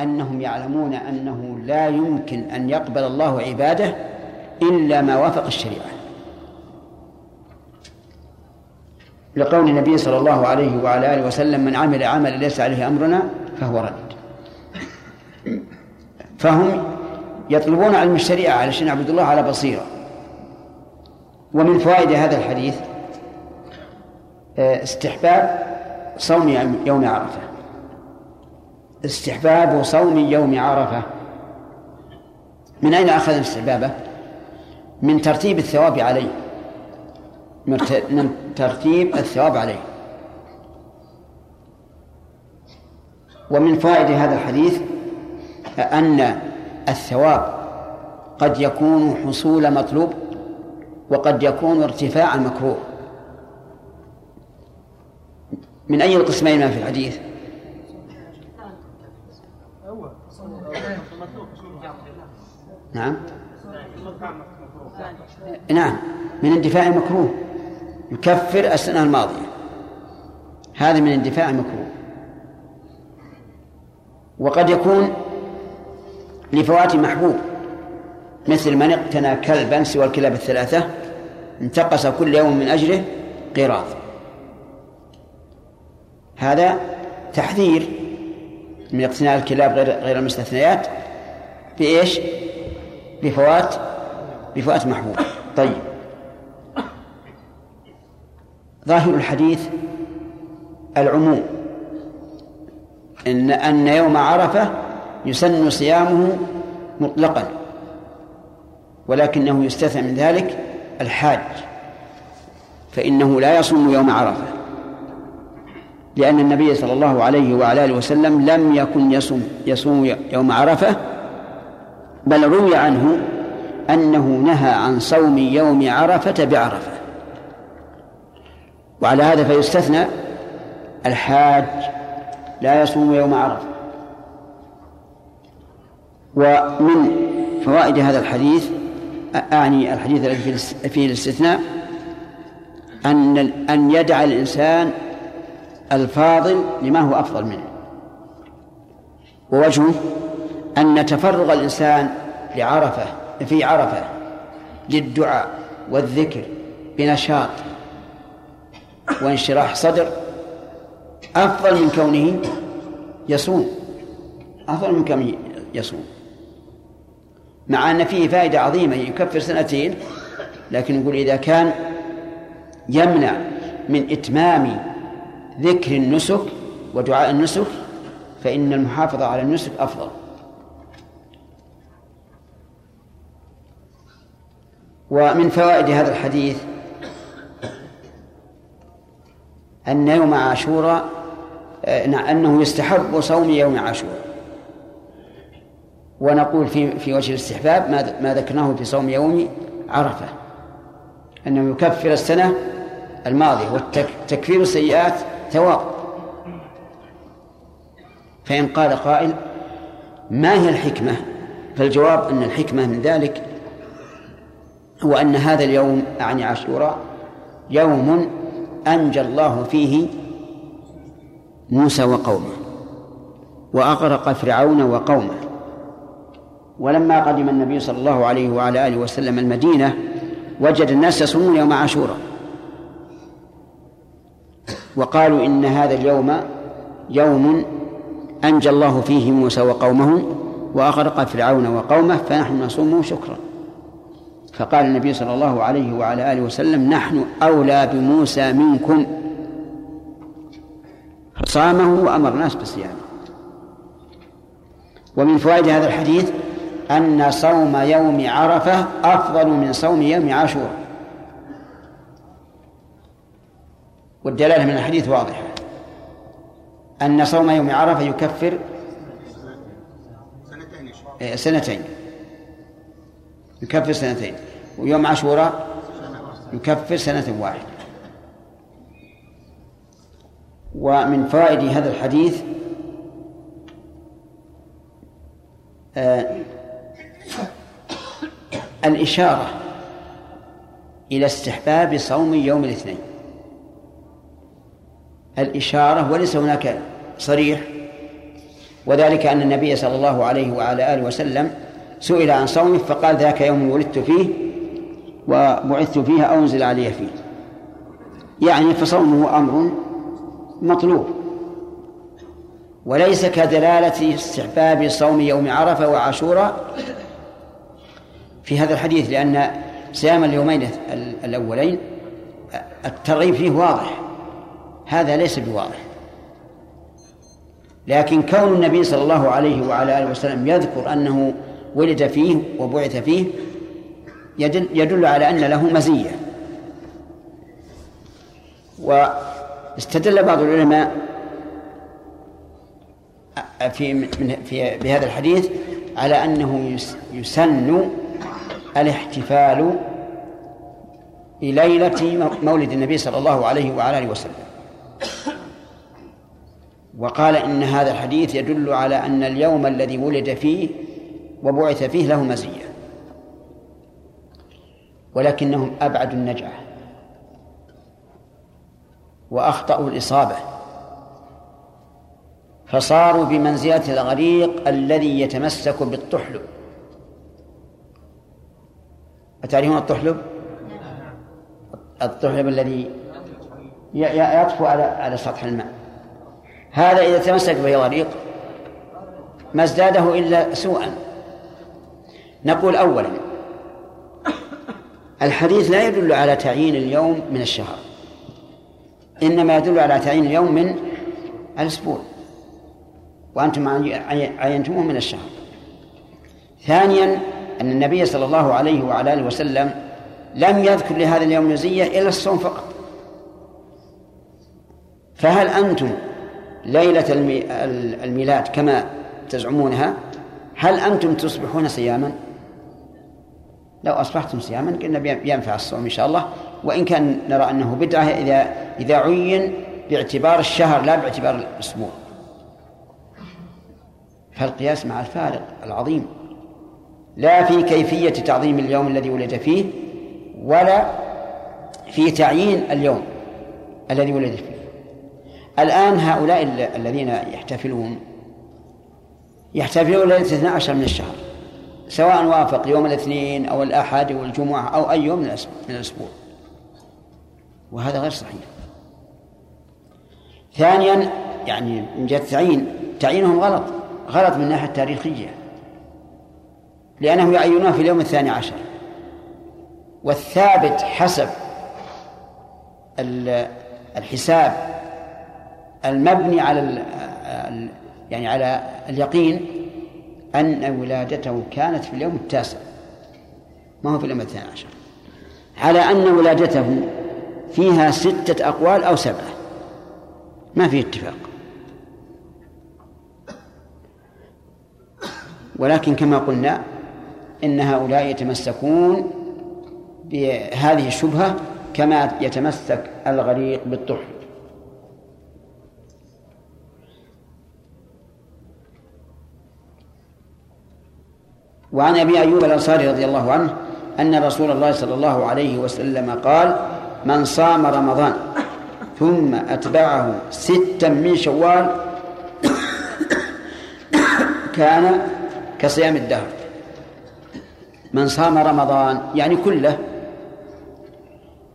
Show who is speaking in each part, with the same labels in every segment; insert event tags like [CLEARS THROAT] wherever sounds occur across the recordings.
Speaker 1: أنهم يعلمون أنه لا يمكن أن يقبل الله عباده إلا ما وافق الشريعة. لقول النبي صلى الله عليه وعلى آله وسلم من عمل عملا ليس عليه أمرنا فهو رد. فهم يطلبون علم الشريعة علشان يعبدوا الله على بصيرة. ومن فوائد هذا الحديث آه، استحباب صوم يوم عرفة. استحباب صوم يوم عرفة. من أين أخذ استحبابه؟ من ترتيب الثواب عليه. من ترتيب الثواب عليه. ومن فوائد هذا الحديث أن الثواب قد يكون حصول مطلوب وقد يكون ارتفاع مكروه. من أي القسمين ما في الحديث؟ نعم. نعم. من اندفاع المكروه يكفر السنة الماضية. هذا من اندفاع المكروه وقد يكون لفوات محبوب. مثل من اقتنى كلبا سوى الكلاب الثلاثة انتقص كل يوم من أجره قيراط هذا تحذير من اقتناء الكلاب غير غير المستثنيات بإيش؟ بفوات بفوات محبوب طيب. ظاهر الحديث العموم إن أن يوم عرفة يسن صيامه مطلقا ولكنه يستثنى من ذلك الحاج فإنه لا يصوم يوم عرفة لأن النبي صلى الله عليه وعلى آله وسلم لم يكن يصوم يصوم يوم عرفة بل روي عنه أنه نهى عن صوم يوم عرفة بعرفة. وعلى هذا فيستثنى الحاج لا يصوم يوم عرفة. ومن فوائد هذا الحديث أعني الحديث الذي فيه الاستثناء أن أن يدع الإنسان الفاضل لما هو أفضل منه. ووجهه أن تفرغ الإنسان لعرفة في عرفة للدعاء والذكر بنشاط وانشراح صدر أفضل من كونه يصوم أفضل من كونه يصوم. مع أن فيه فائدة عظيمة يكفر سنتين لكن نقول إذا كان يمنع من إتمام ذكر النسك ودعاء النسك فإن المحافظة على النسك أفضل. ومن فوائد هذا الحديث أن يوم عاشوراء آه، أنه يستحب صوم يوم عاشوراء. ونقول في في وجه الاستحباب ما ما ذكرناه في صوم يوم عرفة. أنه يكفر السنة الماضية وتكفير السيئات ثواب فإن قال قائل ما هي الحكمة؟ فالجواب أن الحكمة من ذلك هو أن هذا اليوم أعني عاشوراء يوم أنجى الله فيه موسى وقومه وأغرق فرعون وقومه. ولما قدم النبي صلى الله عليه وعلى آله وسلم المدينة وجد الناس يصومون يوم عاشوراء. وقالوا إن هذا اليوم يوم أنجى الله فيه موسى وقومه وأغرق فرعون وقومه فنحن نصومه شكرا. فقال النبي صلى الله عليه وعلى آله وسلم نحن أولى بموسى منكم. فصامه وأمر الناس بالصيام. ومن فوائد هذا الحديث أن صوم يوم عرفة أفضل من صوم يوم عاشوراء. والدلالة من الحديث واضحة. أن صوم يوم عرفة يكفر سنتين. يكفر سنتين. ويوم عاشوراء يكفر سنة واحدة. ومن فوائد هذا الحديث آه الإشارة إلى استحباب صوم يوم الاثنين. الإشارة وليس هناك صريح وذلك أن النبي صلى الله عليه وعلى آله وسلم سئل عن صومه فقال ذاك يوم ولدت فيه وبعثت فيه أو أنزل علي فيه يعني فصومه أمر مطلوب. وليس كدلالة استحباب صوم يوم عرفة وعاشوراء في هذا الحديث لأن صيام اليومين الأولين الترغيب فيه واضح. هذا ليس بواضح. لكن كون النبي صلى الله عليه وعلى آله وسلم يذكر أنه ولد فيه وبعث فيه يدل, على أن له مزية. واستدل بعض العلماء في في بهذا الحديث على أنه يسن الاحتفال بليلة مولد النبي صلى الله عليه وعلى آله وسلم. وقال إن هذا الحديث يدل على أن اليوم الذي ولد فيه وبعث فيه له مزية. ولكنهم أبعدوا النجعة وأخطأوا الإصابة فصاروا بمنزلة الغريق الذي يتمسك بالطحلب. أتعرفون الطحلب؟ الطحلب الذي يطفو على على سطح الماء. هذا إذا تمسك به غريق ما ازداده إلا سوءا. نقول أولا الحديث لا يدل على تعيين اليوم من الشهر. إنما يدل على تعيين اليوم من الأسبوع. وأنتم عينتموه من الشهر. ثانيا أن النبي صلى الله عليه وعلى آله وسلم لم يذكر لهذا اليوم مزية إلا الصوم فقط. فهل أنتم ليلة الميلاد كما تزعمونها؟ هل أنتم تصبحون صياما؟ لو أصبحتم صياما قلنا ينفع الصوم إن شاء الله. وإن كان نرى أنه بدعة إذا إذا عين باعتبار الشهر لا باعتبار الأسبوع. فالقياس مع الفارق العظيم. لا في كيفية تعظيم اليوم الذي ولد فيه ولا في تعيين اليوم الذي ولد فيه. الآن هؤلاء الذين يحتفلون يحتفلون ليلة 12 من الشهر. سواء وافق يوم الاثنين أو الأحد أو الجمعة أو أي يوم من الأسبوع. وهذا غير صحيح. ثانيا يعني من جهة التعيين تعيينهم غلط غلط من الناحية التاريخية لأنهم يعينوها في اليوم الثاني عشر. والثابت حسب الحساب المبني على يعني على اليقين أن ولادته كانت في اليوم التاسع. ما هو في اليوم الثاني عشر. على أن ولادته فيها ستة أقوال أو سبعة. ما في اتفاق. ولكن كما قلنا إن هؤلاء يتمسكون بهذه الشبهة كما يتمسك الغريق بالطحن. وعن أبي أيوب الأنصاري رضي الله عنه أن رسول الله صلى الله عليه وسلم قال من صام رمضان ثم أتبعه ستا من شوال كان كصيام الدهر. من صام رمضان يعني كله.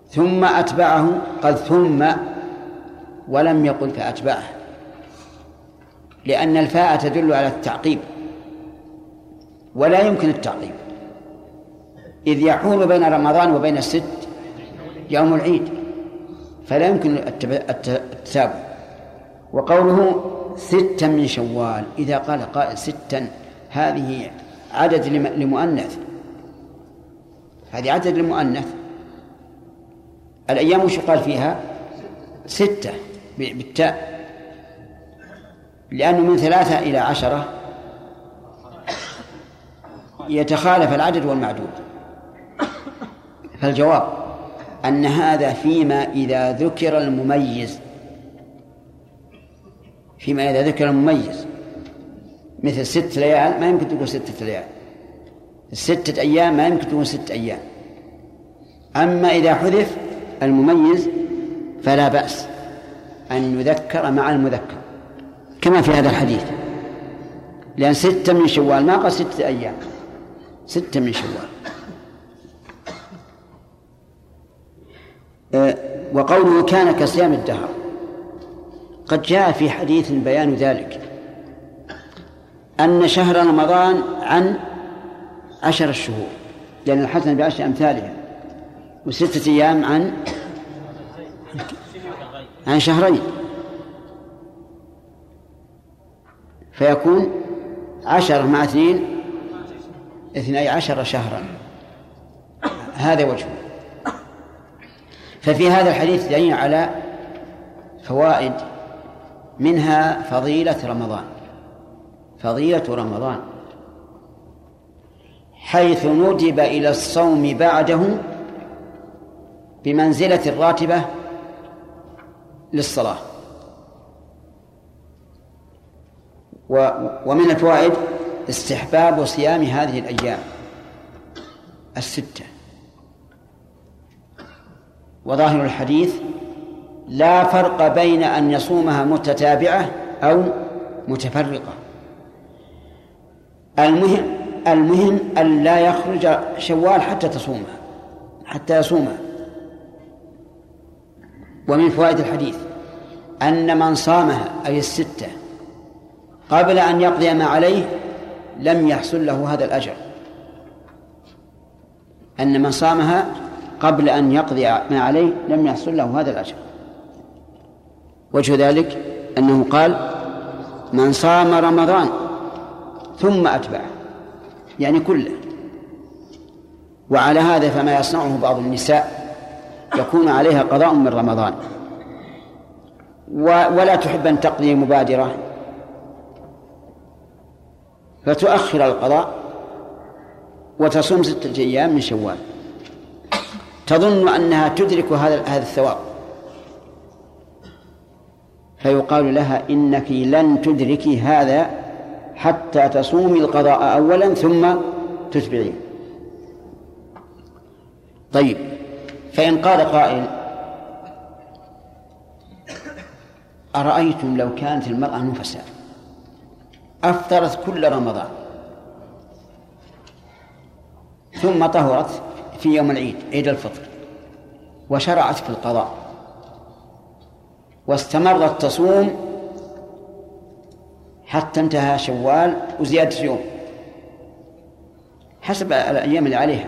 Speaker 1: ثم أتبعه قال ثم ولم يقل فأتبعه لأن الفاء تدل على التعقيب. ولا يمكن التعقيب. إذ يحول بين رمضان وبين الست يوم العيد فلا يمكن التتابع وقوله ستا من شوال إذا قال قائل ستا هذه عدد لمؤنث. هذه عدد لمؤنث. الأيام وش قال فيها؟ ستة بالتاء. لأنه من ثلاثة إلى عشرة. يتخالف العدد والمعدود. فالجواب أن هذا فيما إذا ذكر المميز فيما إذا ذكر المميز. مثل ست ليال ما يمكن تقول ستة ليال. ستة أيام ما يمكن تكون ست أيام. أما إذا حذف المميز فلا بأس أن يذكر مع المذكر كما في هذا الحديث. لأن ستة من شوال ما قال ستة أيام. ستة من شوال. أه، وقوله كان كصيام الدهر. قد جاء في حديث بيان ذلك. أن شهر رمضان عن عشر الشهور لأن الحسنة بعشر أمثالها وستة أيام عن عن شهرين. فيكون عشرة مع اثنين اثني عشر شهرا. هذا وجهه. ففي هذا الحديث دليل على فوائد منها فضيلة رمضان. فضيلة رمضان. حيث ندب إلى الصوم بعده بمنزلة الراتبة للصلاة. ومن الفوائد؟ استحباب صيام هذه الأيام الستة. وظاهر الحديث لا فرق بين أن يصومها متتابعة أو متفرقة. المهم المهم أن لا يخرج شوال حتى تصومها حتى يصومها ومن فوائد الحديث أن من صامها أي الستة قبل أن يقضي ما عليه لم يحصل له هذا الأجر. أن من صامها قبل أن يقضي ما عليه لم يحصل له هذا الأجر. وجه ذلك أنه قال من صام رمضان ثم أتبعه. يعني كله. وعلى هذا فما يصنعه بعض النساء يكون عليها قضاء من رمضان. ولا تحب أن تقضي مبادرة. فتؤخر القضاء وتصوم ستة أيام من شوال. تظن أنها تدرك هذا هذا الثواب. فيقال لها إنك لن تدركي هذا حتى تصومي القضاء أولا ثم تتبعيه. طيب فإن قال قائل أرأيتم لو كانت المرأة نفساء أفطرت كل رمضان. ثم طهرت في يوم العيد عيد الفطر. وشرعت في القضاء. واستمرت تصوم حتى انتهى شوال وزيادة يوم. حسب الأيام اللي عليها.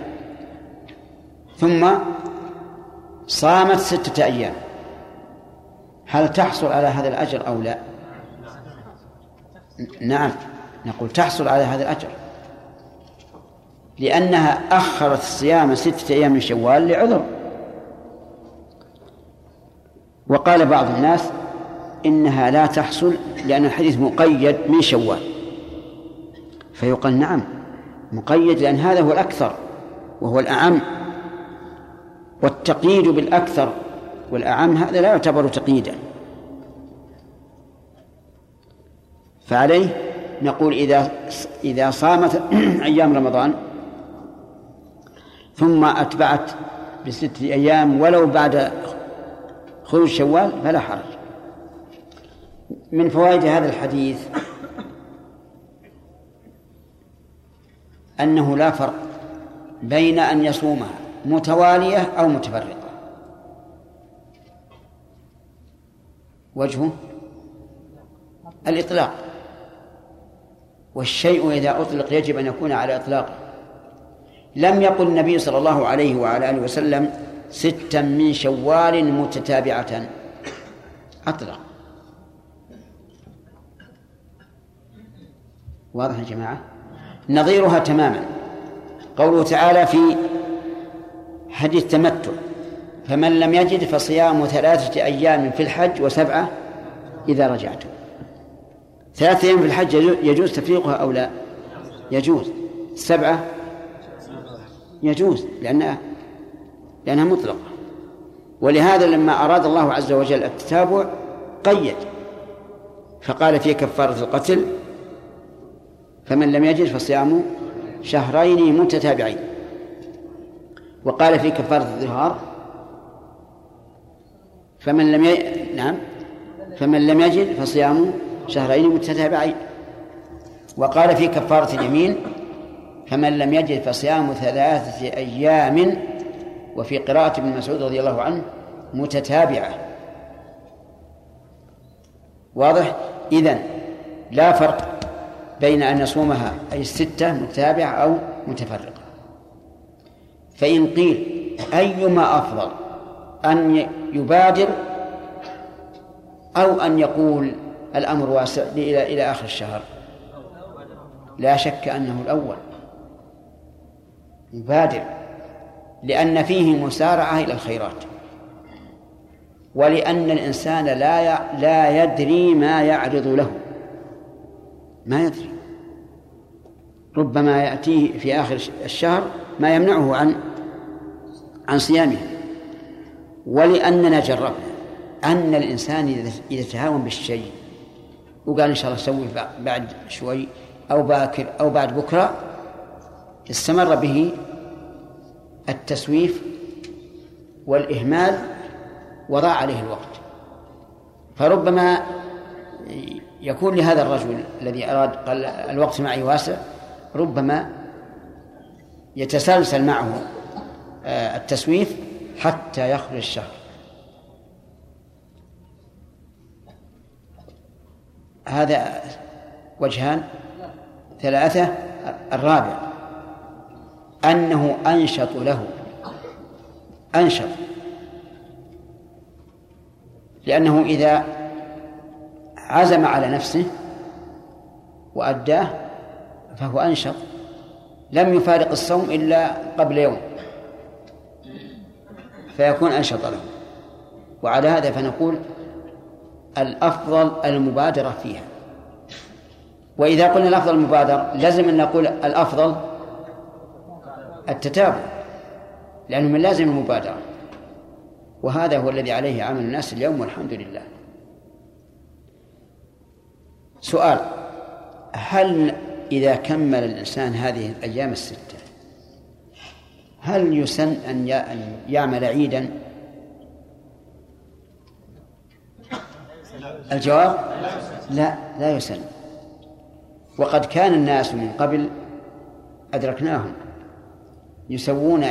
Speaker 1: ثم صامت ستة أيام. هل تحصل على هذا الأجر أو لا؟ نعم. نقول تحصل على هذا الأجر. لأنها أخرت الصيام ستة أيام من شوال لعذر. وقال بعض الناس إنها لا تحصل لأن الحديث مقيد من شوال. فيقال نعم مقيد لأن هذا هو الأكثر وهو الأعم. والتقييد بالأكثر والأعم هذا لا يعتبر تقييدا. فعليه نقول إذا إذا صامت [CLEARS THROAT] أيام رمضان ثم أتبعت بستة أيام ولو بعد خروج شوال فلا حرج. من فوائد هذا الحديث أنه لا فرق بين أن يصومها متوالية أو متفرقة. وجهه الإطلاق. والشيء إذا أطلق يجب أن يكون على إطلاقه لم يقل النبي صلى الله عليه وعلى آله وسلم ستا من شوال متتابعة. أطلق. واضح يا جماعة؟ نظيرها تماما. قوله تعالى في حديث تمتع فمن لم يجد فصيام ثلاثة أيام في الحج وسبعة إذا رجعتم. ثلاثة أيام في الحج يجوز تفريقها أو لا؟ يجوز. سبعة؟ يجوز لأنها لأنها مطلقة. ولهذا لما أراد الله عز وجل التتابع قيد. فقال في كفارة القتل فمن لم يجد فصيام شهرين متتابعين. وقال في كفارة الظهار فمن لم ي... نعم فمن لم يجد فصيام شهرين متتابعين. وقال في كفارة اليمين فمن لم يجد فصيام ثلاثة أيام وفي قراءة ابن مسعود رضي الله عنه متتابعة. واضح؟ إذن لا فرق بين أن يصومها أي الستة متابعة أو متفرقة. فإن قيل أيما أفضل أن يبادر أو أن يقول الأمر واسع إلى إلى آخر الشهر. لا شك أنه الأول. يبادر. لأن فيه مسارعة إلى الخيرات. ولأن الإنسان لا لا يدري ما يعرض له. ما يدري. ربما يأتيه في آخر الشهر ما يمنعه عن عن صيامه. ولأننا جربنا أن الإنسان إذا تهاون بالشيء. وقال إن شاء الله أسوي بعد شوي أو باكر أو بعد بكرة استمر به التسويف والإهمال وضاع عليه الوقت. فربما يكون لهذا الرجل الذي أراد قال الوقت معي واسع ربما يتسلسل معه آه، التسويف حتى يخرج الشهر. هذا وجهان ثلاثة الرابع أنه أنشط له أنشط لأنه إذا عزم على نفسه وأداه فهو أنشط لم يفارق الصوم إلا قبل يوم فيكون أنشط له. وعلى هذا فنقول الأفضل المبادرة فيها. وإذا قلنا الأفضل المبادرة لازم أن نقول الأفضل التتابع لأنه من لازم المبادرة. وهذا هو الذي عليه عمل الناس اليوم والحمد لله. سؤال هل إذا كمل الإنسان هذه الأيام الستة هل يسن أن يعمل عيدا؟ الجواب؟ لا لا يسن وقد كان الناس من قبل أدركناهم. يسوون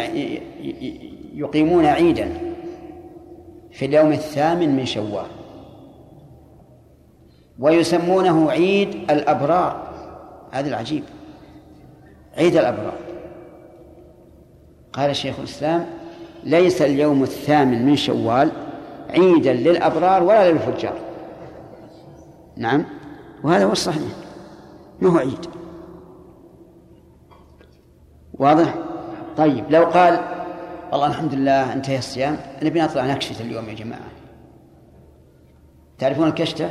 Speaker 1: يقيمون عيدا في اليوم الثامن من شوال. ويسمونه عيد الأبرار. هذا العجيب. عيد الأبرار. قال شيخ الإسلام ليس اليوم الثامن من شوال عيدا للأبرار ولا للفجار. نعم. وهذا هو الصحيح. ما هو عيد. واضح؟ طيب لو قال والله الحمد لله انتهى الصيام نبي نطلع نكشت اليوم يا جماعة. تعرفون الكشتة؟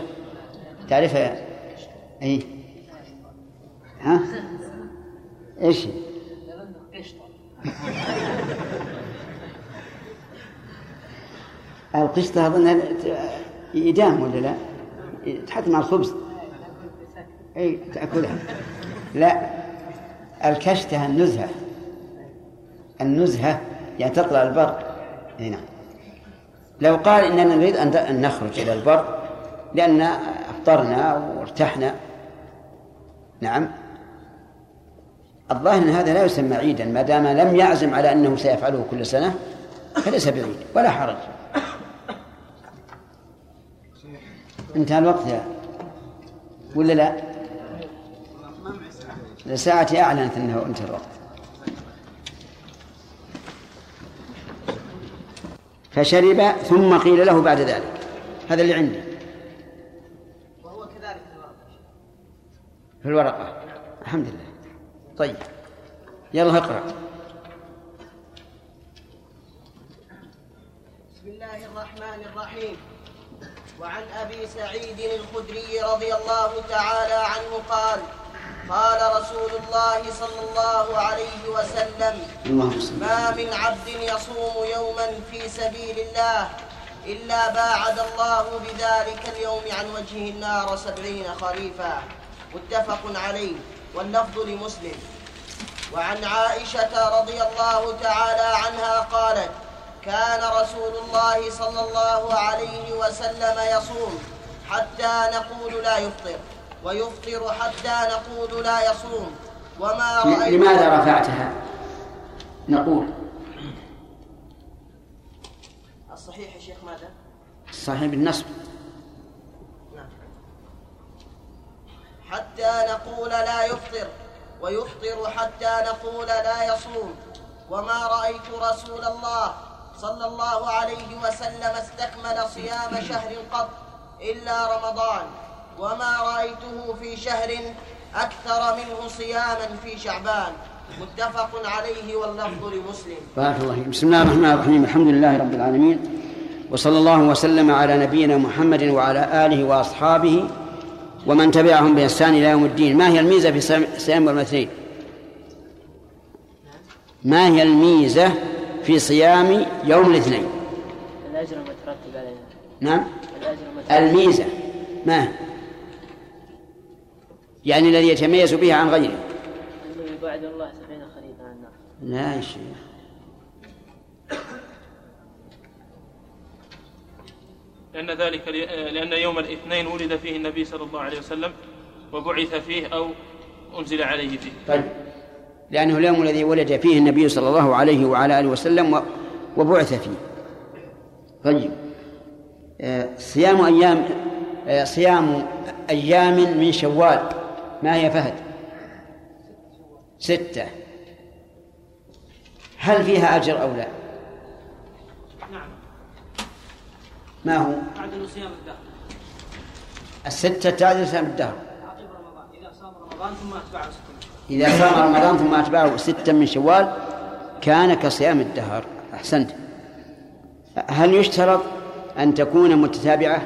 Speaker 1: تعرفها؟ اي ها؟ إيش؟ القشطة أظن إدام ولا لا؟ تحط مع الخبز. أي تأكلها. لا الكشتة النزهة. النزهة يعني تطلع البر. هنا نعم. لو قال إننا نريد أن نخرج إلى البر لأن أفطرنا وارتحنا. نعم. الظاهر أن هذا لا يسمى عيدا. ما دام لم يعزم على أنه سيفعله كل سنة فليس بعيد ولا حرج. انتهى الوقت يا ولا لا؟ لساعتي أعلنت أنه انتهى الوقت. فشرب ثم قيل له بعد ذلك. هذا اللي عندي. وهو كذلك في الورقة. في الورقة. الحمد لله. طيب. يلا اقرأ.
Speaker 2: بسم الله الرحمن الرحيم. وعن أبي سعيد الخدري رضي الله تعالى عنه قال قال رسول الله صلى الله عليه وسلم ما من عبد يصوم يوما في سبيل الله إلا باعد الله بذلك اليوم عن وجهه النار سبعين خريفا. متفق عليه. واللفظ لمسلم. وعن عائشة رضي الله تعالى عنها قالت كان رسول الله صلى الله عليه وسلم يصوم حتى نقول لا يفطر ويفطر حتى نقول لا يصوم. وما رأيت
Speaker 1: لماذا رفعتها؟ نقول.
Speaker 2: الصحيح يا شيخ ماذا؟
Speaker 1: الصحيح بالنصب.
Speaker 2: نعم. حتى نقول لا يفطر ويفطر حتى نقول لا يصوم. وما رأيت رسول الله صلى الله عليه وسلم استكمل صيام شهر قط إلا رمضان وما رأيته في شهر أكثر منه صياما في شعبان. متفق عليه واللفظ لمسلم.
Speaker 1: بارك الله فيك. بسم الله الرحمن الرحيم. الحمد لله رب العالمين. وصلى الله وسلم على نبينا محمد وعلى آله وأصحابه ومن تبعهم بإحسان إلى يوم الدين. ما هي الميزة في صيام المثلين ما هي الميزة في صيام يوم الاثنين.
Speaker 3: الأجر المترتب عليه
Speaker 1: نعم. الميزة. ما؟ يعني الذي يتميز به عن غيره.
Speaker 3: يبعد الله سبعين خريفا عن النار
Speaker 1: لا يا شيخ.
Speaker 4: لأن ذلك لأن يوم الاثنين ولد فيه النبي صلى الله عليه وسلم وبعث فيه أو أنزل عليه فيه.
Speaker 1: طيب. لأنه اليوم الذي ولد فيه النبي صلى الله عليه وعلى آله وسلم وبعث فيه. طيب. آه، صيام أيام آه، صيام أيام من شوال. ما هي فهد؟ ستة. هل فيها أجر أو لا؟
Speaker 5: نعم.
Speaker 1: ما هو؟
Speaker 5: تعدل صيام الدهر.
Speaker 1: الستة تعدل صيام الدهر.
Speaker 5: عقب رمضان. إذا صام رمضان ثم أتبعه ستة.
Speaker 1: إذا صام رمضان ثم أتبعه ستا من شوال كان كصيام الدهر. أحسنت. هل يشترط أن تكون متتابعة؟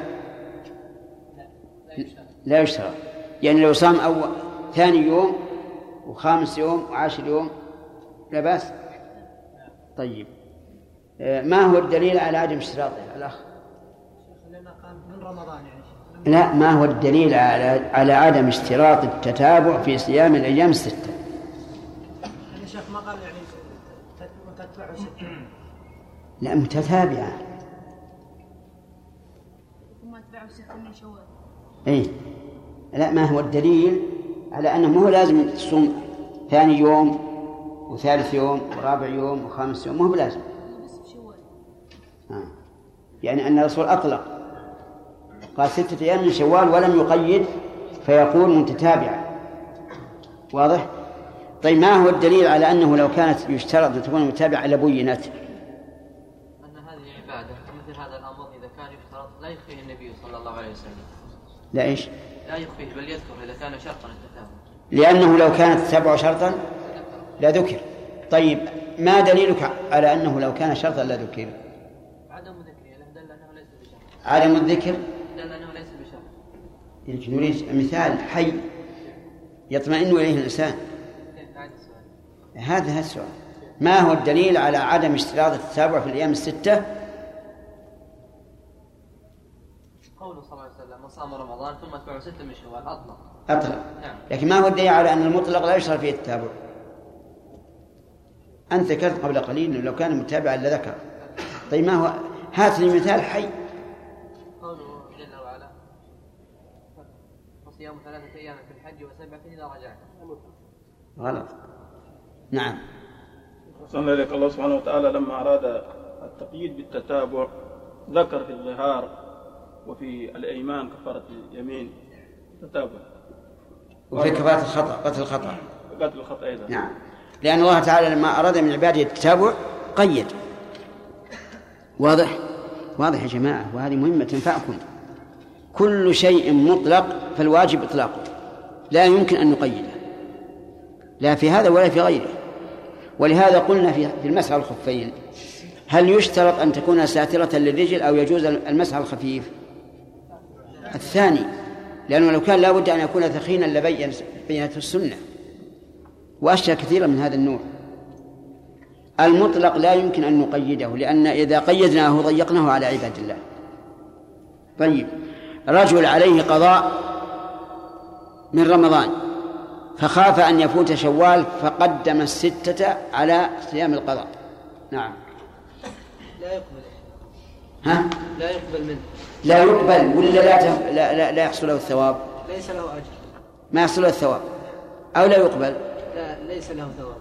Speaker 1: لا يشترط. يعني لو صام أول ثاني يوم وخامس يوم وعاشر يوم لا بأس. طيب. آه، ما هو الدليل على عدم اشتراطه؟ الأخ.
Speaker 5: من رمضان يعني.
Speaker 1: لا ما هو الدليل على على عدم اشتراط التتابع في صيام الأيام الستة.
Speaker 5: يعني الشيخ ما قال يعني
Speaker 1: لا
Speaker 6: ستة من شوال.
Speaker 1: اي لا ما هو الدليل على أنه مو لازم تصوم ثاني يوم وثالث يوم ورابع يوم وخامس يوم مو بلازم.
Speaker 6: بس في شوال.
Speaker 1: آه. يعني أن الرسول أطلق قال ستة أيام من شوال ولم يقيد فيقول متتابعة واضح؟ طيب ما هو الدليل على أنه لو كانت يشترط أن تكون متابعة لبينت
Speaker 7: أن هذه عبادة مثل هذا الأمر إذا كان يفترض لا يخفيه النبي صلى الله عليه وسلم.
Speaker 1: لا إيش؟
Speaker 7: لا يخفيه بل يذكر إذا كان شرطا التتابع
Speaker 1: لأنه لو كانت التتابع شرطا لذكر طيب ما دليلك على أنه لو كان شرطا لذكر
Speaker 7: عدم ذكره أنه ليس بشرط.
Speaker 1: عدم الذكر
Speaker 7: دل أنه ليس بشرط
Speaker 1: يمكن نريد مثال حي يطمئن إليه الإنسان. هذا السؤال. ما هو الدليل على عدم اشتراط التتابع في الأيام الستة؟
Speaker 7: قوله صلى الله عليه وسلم من صام رمضان ثم اتبعه ستة من شوال أطلق.
Speaker 1: أطلق.
Speaker 7: نعم.
Speaker 1: لكن ما هو الدليل على أن المطلق لا يشترط فيه التتابع؟ أنت ذكرت قبل قليل أنه لو كان متابعا لذكر. طيب ما هو؟ هات لي مثال حي
Speaker 7: قوله جل وعلا وصيام ثلاثة أيام في الحج وسبعة إذا رجعت
Speaker 1: غلط. نعم.
Speaker 4: صلى إليك. الله سبحانه وتعالى لما أراد التقييد بالتتابع ذكر في الظهار وفي الأيمان كفارة اليمين تتابع
Speaker 1: وفي كفارة الخطأ قتل الخطأ.
Speaker 4: قتل الخطأ أيضا.
Speaker 1: نعم. لأن الله تعالى لما أراد من عباده التتابع قيد. واضح؟ واضح يا جماعة. وهذه مهمة تنفعكم كل شيء مطلق فالواجب إطلاقه. لا يمكن أن نقيده. لا في هذا ولا في غيره. ولهذا قلنا في المسح الخفين هل يشترط أن تكون ساترة للرجل أو يجوز المسح الخفيف؟ الثاني لأنه لو كان لابد أن يكون ثخينا لبين بينته السنة. وأشياء كثيرة من هذا النوع. المطلق لا يمكن أن نقيده لأن إذا قيدناه ضيقناه على عباد الله. طيب رجل عليه قضاء من رمضان فخاف أن يفوت شوال فقدم الستة على صيام القضاء. نعم.
Speaker 5: لا يقبل.
Speaker 1: ها؟
Speaker 5: لا يقبل منه.
Speaker 1: لا يقبل ولا لا تف... لا, لا, لا يحصل له الثواب؟
Speaker 5: ليس له أجر.
Speaker 1: ما يحصل له الثواب؟ أو لا يقبل؟
Speaker 5: لا ليس له ثواب.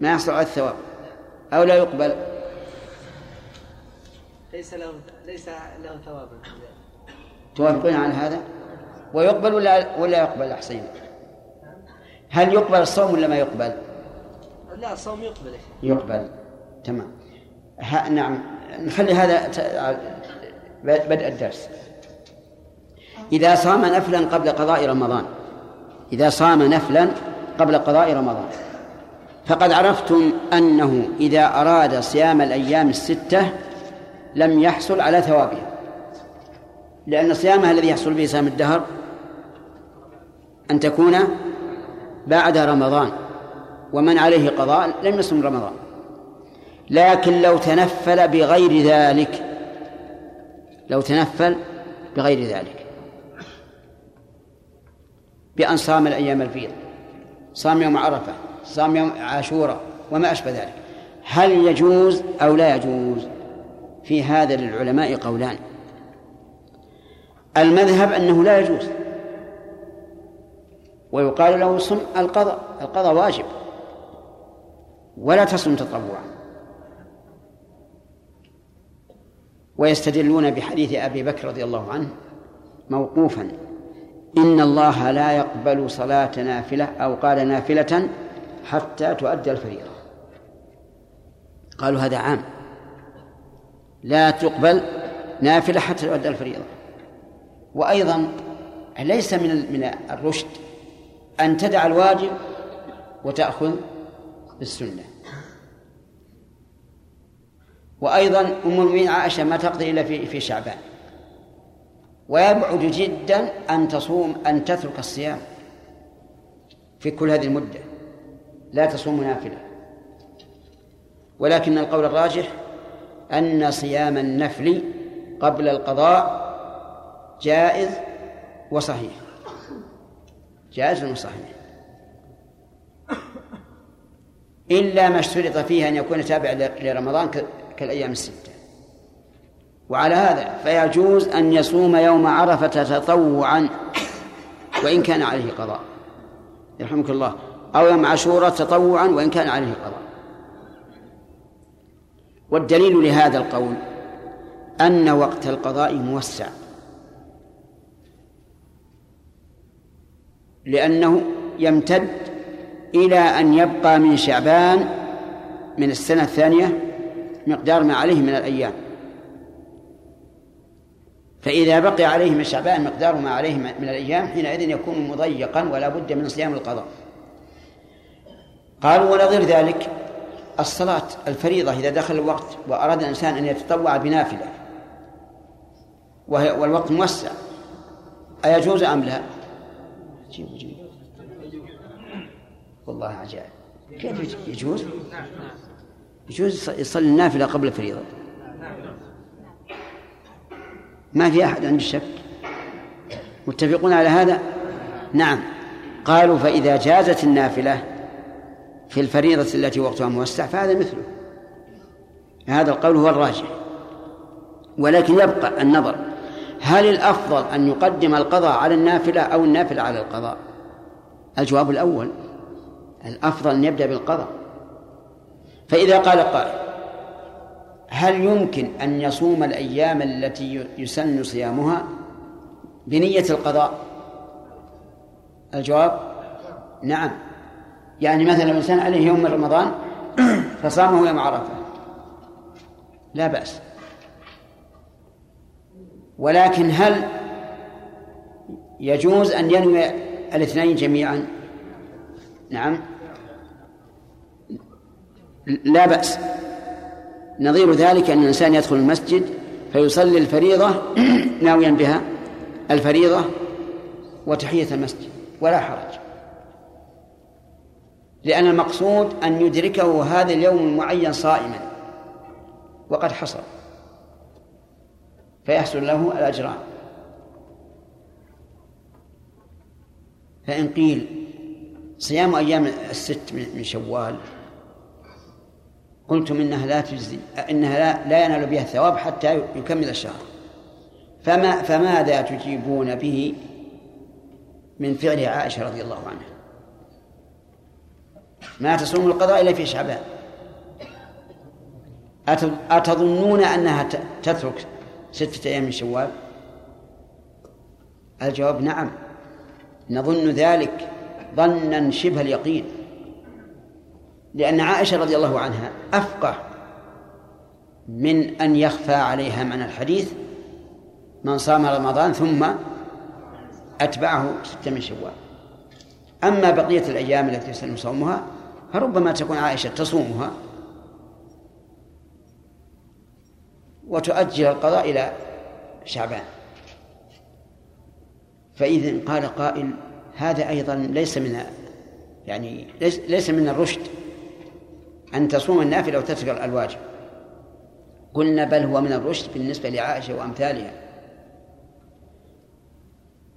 Speaker 1: ما يحصل على الثواب؟ أو لا يقبل؟
Speaker 5: ليس له ليس له ثواب.
Speaker 1: توافقون على هذا؟ ويقبل ولا ولا يقبل أحسن؟ هل يقبل الصوم ولا ما يقبل؟
Speaker 5: لا الصوم يقبل.
Speaker 1: يقبل. تمام. ها نعم. نخلي هذا بدء الدرس. إذا صام نفلا قبل قضاء رمضان. إذا صام نفلا قبل قضاء رمضان. فقد عرفتم أنه إذا أراد صيام الأيام الستة لم يحصل على ثوابها. لأن صيامها الذي يحصل به صيام الدهر أن تكون بعد رمضان ومن عليه قضاء لم يصم رمضان. لكن لو تنفل بغير ذلك لو تنفل بغير ذلك. بأن صام الأيام البيض صام يوم عرفة صام يوم عاشوراء وما أشبه ذلك. هل يجوز أو لا يجوز؟ في هذا للعلماء قولان. المذهب أنه لا يجوز. ويقال له صم القضاء القضاء واجب. ولا تصم تطوعا. ويستدلون بحديث أبي بكر رضي الله عنه موقوفا إن الله لا يقبل صلاة نافلة أو قال نافلة حتى تؤدى الفريضة. قالوا هذا عام. لا تقبل نافلة حتى تؤدى الفريضة. وأيضا ليس من من الرشد أن تدع الواجب وتأخذ بالسنة. وأيضا أم المؤمنين عائشة ما تقضي إلا في في شعبان. ويبعد جدا أن تصوم أن تترك الصيام في كل هذه المدة. لا تصوم نافلة. ولكن القول الراجح أن صيام النفل قبل القضاء جائز وصحيح. جائز وصحيح إلا ما اشترط فيه أن يكون تابع لرمضان كالأيام الستة. وعلى هذا فيجوز أن يصوم يوم عرفة تطوعا وإن كان عليه قضاء. يرحمك الله. أو يوم عاشوراء تطوعا وإن كان عليه قضاء. والدليل لهذا القول أن وقت القضاء موسع. لأنه يمتد إلى أن يبقى من شعبان من السنة الثانية مقدار ما عليه من الأيام فإذا بقي عليه من شعبان مقدار ما عليه من الأيام حينئذ يكون مضيقا ولا بد من صيام القضاء قالوا ونظير ذلك الصلاة الفريضة إذا دخل الوقت وأراد الإنسان أن يتطوع بنافلة والوقت موسع أيجوز أم لا؟ جيب جيب والله عجائب. كيف يجوز؟ يجوز يصلي النافلة قبل الفريضة. ما في أحد عنده شك. متفقون على هذا؟ نعم. قالوا فإذا جازت النافلة في الفريضة التي وقتها موسع فهذا مثله. هذا القول هو الراجح. ولكن يبقى النظر. هل الأفضل أن يقدم القضاء على النافلة أو النافلة على القضاء؟ الجواب الأول الأفضل أن يبدأ بالقضاء. فإذا قال قائل هل يمكن أن يصوم الأيام التي يسن صيامها بنية القضاء؟ الجواب نعم. يعني مثلا الإنسان عليه يوم من رمضان فصامه يوم عرفة. لا بأس. ولكن هل يجوز أن ينوي الاثنين جميعا؟ نعم. لا بأس. نظير ذلك أن الإنسان يدخل المسجد فيصلي الفريضة [CLEARS THROAT] ناويا بها الفريضة وتحية المسجد ولا حرج. لأن المقصود أن يدركه هذا اليوم المعين صائما. وقد حصل. فيحصل له الأجران. فإن قيل صيام أيام الست من شوال قلتم إنها لا تجزي إنها لا, لا ينال بها الثواب حتى يكمل الشهر. فما فماذا تجيبون به من فعل عائشة رضي الله عنها؟ ما تصوم القضاء إلا في شعبان. أتظنون أنها تترك ستة أيام من شوال؟ الجواب نعم. نظن ذلك ظنا شبه اليقين. لأن عائشة رضي الله عنها أفقه من أن يخفى عليها معنى الحديث من صام رمضان ثم أتبعه ستة من شوال. أما بقية الأيام التي يسلم صومها فربما تكون عائشة تصومها وتؤجل القضاء إلى شعبان. فإذا قال قائل هذا أيضا ليس من يعني ليس, من الرشد أن تصوم النافلة وتترك الواجب. قلنا بل هو من الرشد بالنسبة لعائشة وأمثالها.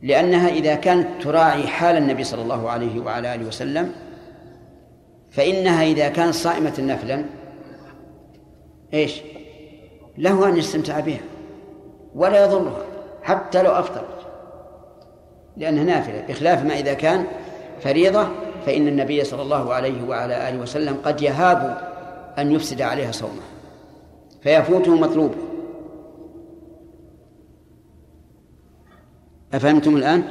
Speaker 1: لأنها إذا كانت تراعي حال النبي صلى الله عليه وعلى آله وسلم فإنها إذا كانت صائمة نفلا إيش؟ له أن يستمتع بها ولا يضرها حتى لو أفطرت. لأنها نافلة بخلاف ما إذا كان فريضة فإن النبي صلى الله عليه وعلى آله وسلم قد يهاب أن يفسد عليها صومه فيفوته مطلوبه. أفهمتم الآن؟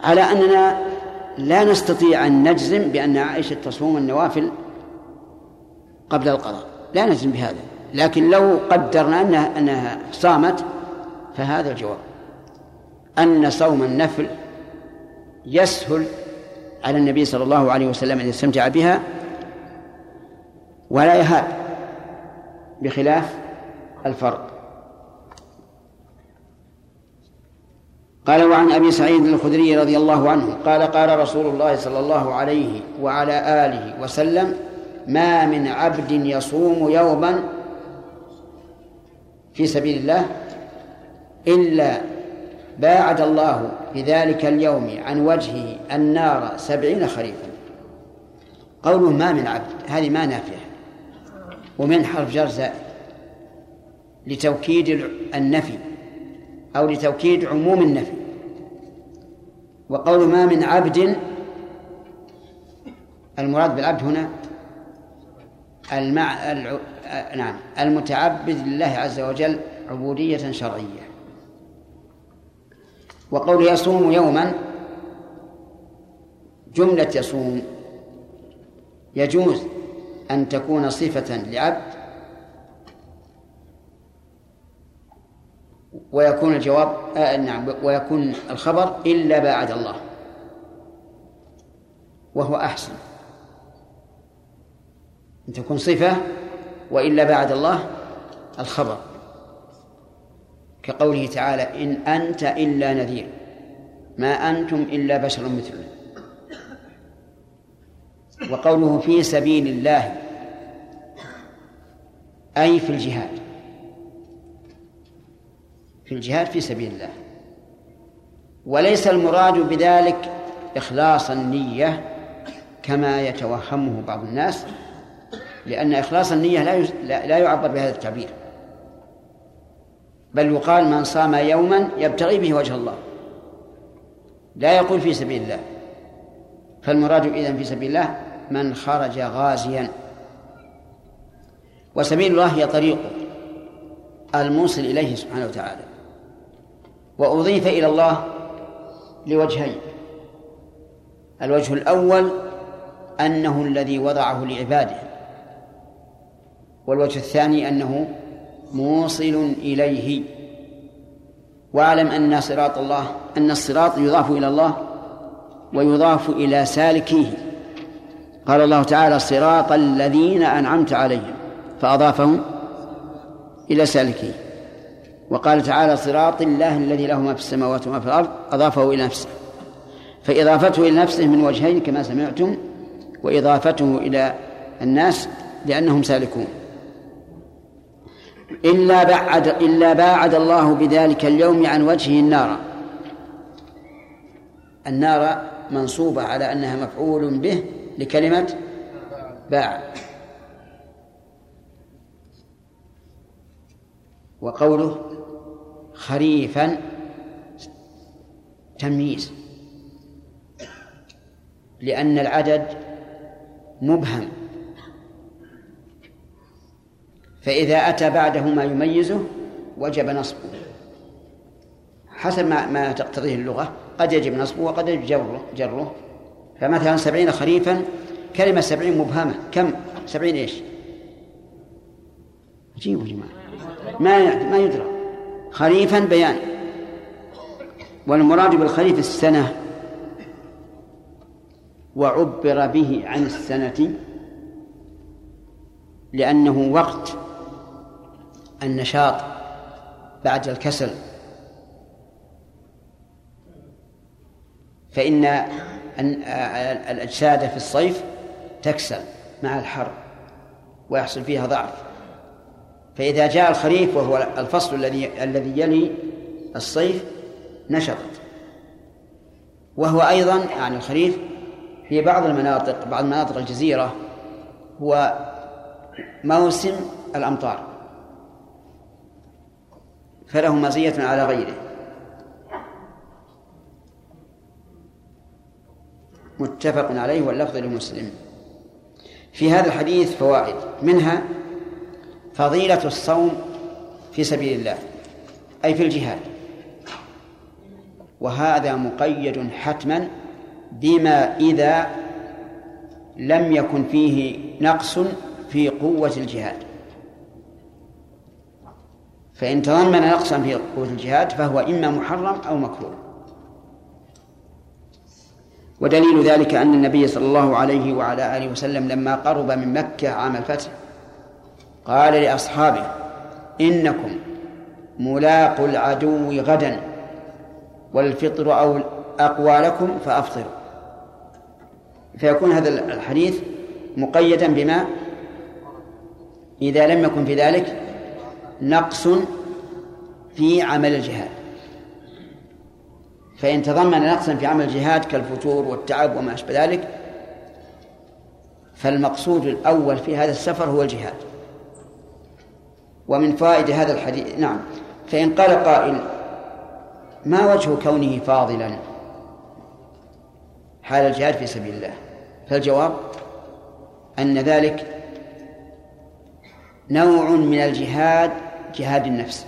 Speaker 1: على أننا لا نستطيع أن نجزم بأن عائشة تصوم النوافل قبل القضاء لا نجزم بهذا. لكن لو قدرنا أنها, أنها صامت فهذا الجواب. أن صوم النفل يسهل على النبي صلى الله عليه وسلم أن يستمتع بها ولا يهاب بخلاف الفرق قال وعن أبي سعيد الخدري رضي الله عنه قال قال رسول الله صلى الله عليه وعلى آله وسلم ما من عبد يصوم يوما في سبيل الله إلا باعد الله في ذلك اليوم عن وجهه النار سبعين خريفا. قوله ما من عبد هذه ما نافية. ومن حرف جر زائد. لتوكيد النفي. أو لتوكيد عموم النفي. وقول ما من عبد المراد بالعبد هنا المع... الع... نعم. المتعبد لله عز وجل عبودية شرعية. وقول يصوم يوما جملة يصوم يجوز أن تكون صفة لعبد ويكون الجواب آه نعم ويكون الخبر إلا باعد الله. وهو أحسن. أن تكون صفة وإلا باعد الله الخبر. كقوله تعالى إن أنت إلا نذير. ما أنتم إلا بشر مثلنا. وقوله في سبيل الله أي في الجهاد. في الجهاد في سبيل الله. وليس المراد بذلك إخلاص النية كما يتوهمه بعض الناس لأن إخلاص النية لا لا يعبر بهذا التعبير. بل يقال من صام يوما يبتغي به وجه الله. لا يقول في سبيل الله. فالمراد إذن في سبيل الله من خرج غازيا. وسبيل الله هي طريقه الموصل إليه سبحانه وتعالى. وأضيف إلى الله لوجهين. الوجه الأول أنه الذي وضعه لعباده. والوجه الثاني أنه موصل إليه. واعلم أن صراط الله أن الصراط يضاف إلى الله ويضاف إلى سالكيه. قال الله تعالى صراط الذين أنعمت عليهم فأضافهم إلى سالكيه. وقال تعالى صراط الله الذي له ما في السماوات وما في الأرض أضافه إلى نفسه. فإضافته إلى نفسه من وجهين كما سمعتم وإضافته إلى الناس لأنهم سالكون. إلا بعد إلا باعد الله بذلك اليوم عن وجهه النار. النار منصوبة على أنها مفعول به لكلمة باع وقوله خريفا تمييز. لأن العدد مبهم. فإذا أتى بعده ما يميزه وجب نصبه. حسب ما, ما تقتضيه اللغة قد يجب نصبه وقد يجب جره, جره. فمثلا سبعين خريفا كلمة سبعين مبهمة. كم؟ سبعين إيش؟ عجيب يا جماعة. ما ما يدرى. خريفا بيان. والمراد بالخريف السنة. وعبر به عن السنة. لأنه وقت النشاط بعد الكسل. فإن الأجساد في الصيف تكسل مع الحر ويحصل فيها ضعف. فإذا جاء الخريف وهو الفصل الذي الذي يلي الصيف نشطت. وهو أيضا يعني الخريف في بعض المناطق بعض مناطق الجزيرة هو موسم الأمطار. فله مزية على غيره. متفق عليه واللفظ لمسلم. في هذا الحديث فوائد. منها فضيلة الصوم في سبيل الله أي في الجهاد. وهذا مقيد حتما بما إذا لم يكن فيه نقص في قوة الجهاد. فإن تضمن نقصا في قوة الجهاد فهو إما محرم أو مكروه. ودليل ذلك أن النبي صلى الله عليه وعلى آله وسلم لما قرب من مكة عام الفتح قال لأصحابه إنكم ملاقوا العدو غدا والفطر أو أقوى لكم فأفطروا. فيكون هذا الحديث مقيدا بما إذا لم يكن في ذلك نقص في عمل الجهاد. فإن تضمن نقصا في عمل الجهاد كالفتور والتعب وما أشبه ذلك فالمقصود الأول في هذا السفر هو الجهاد. ومن فائدة هذا الحديث نعم. فإن قال قائل ما وجه كونه فاضلا حال الجهاد في سبيل الله؟ فالجواب أن ذلك نوع من الجهاد جهاد النفس.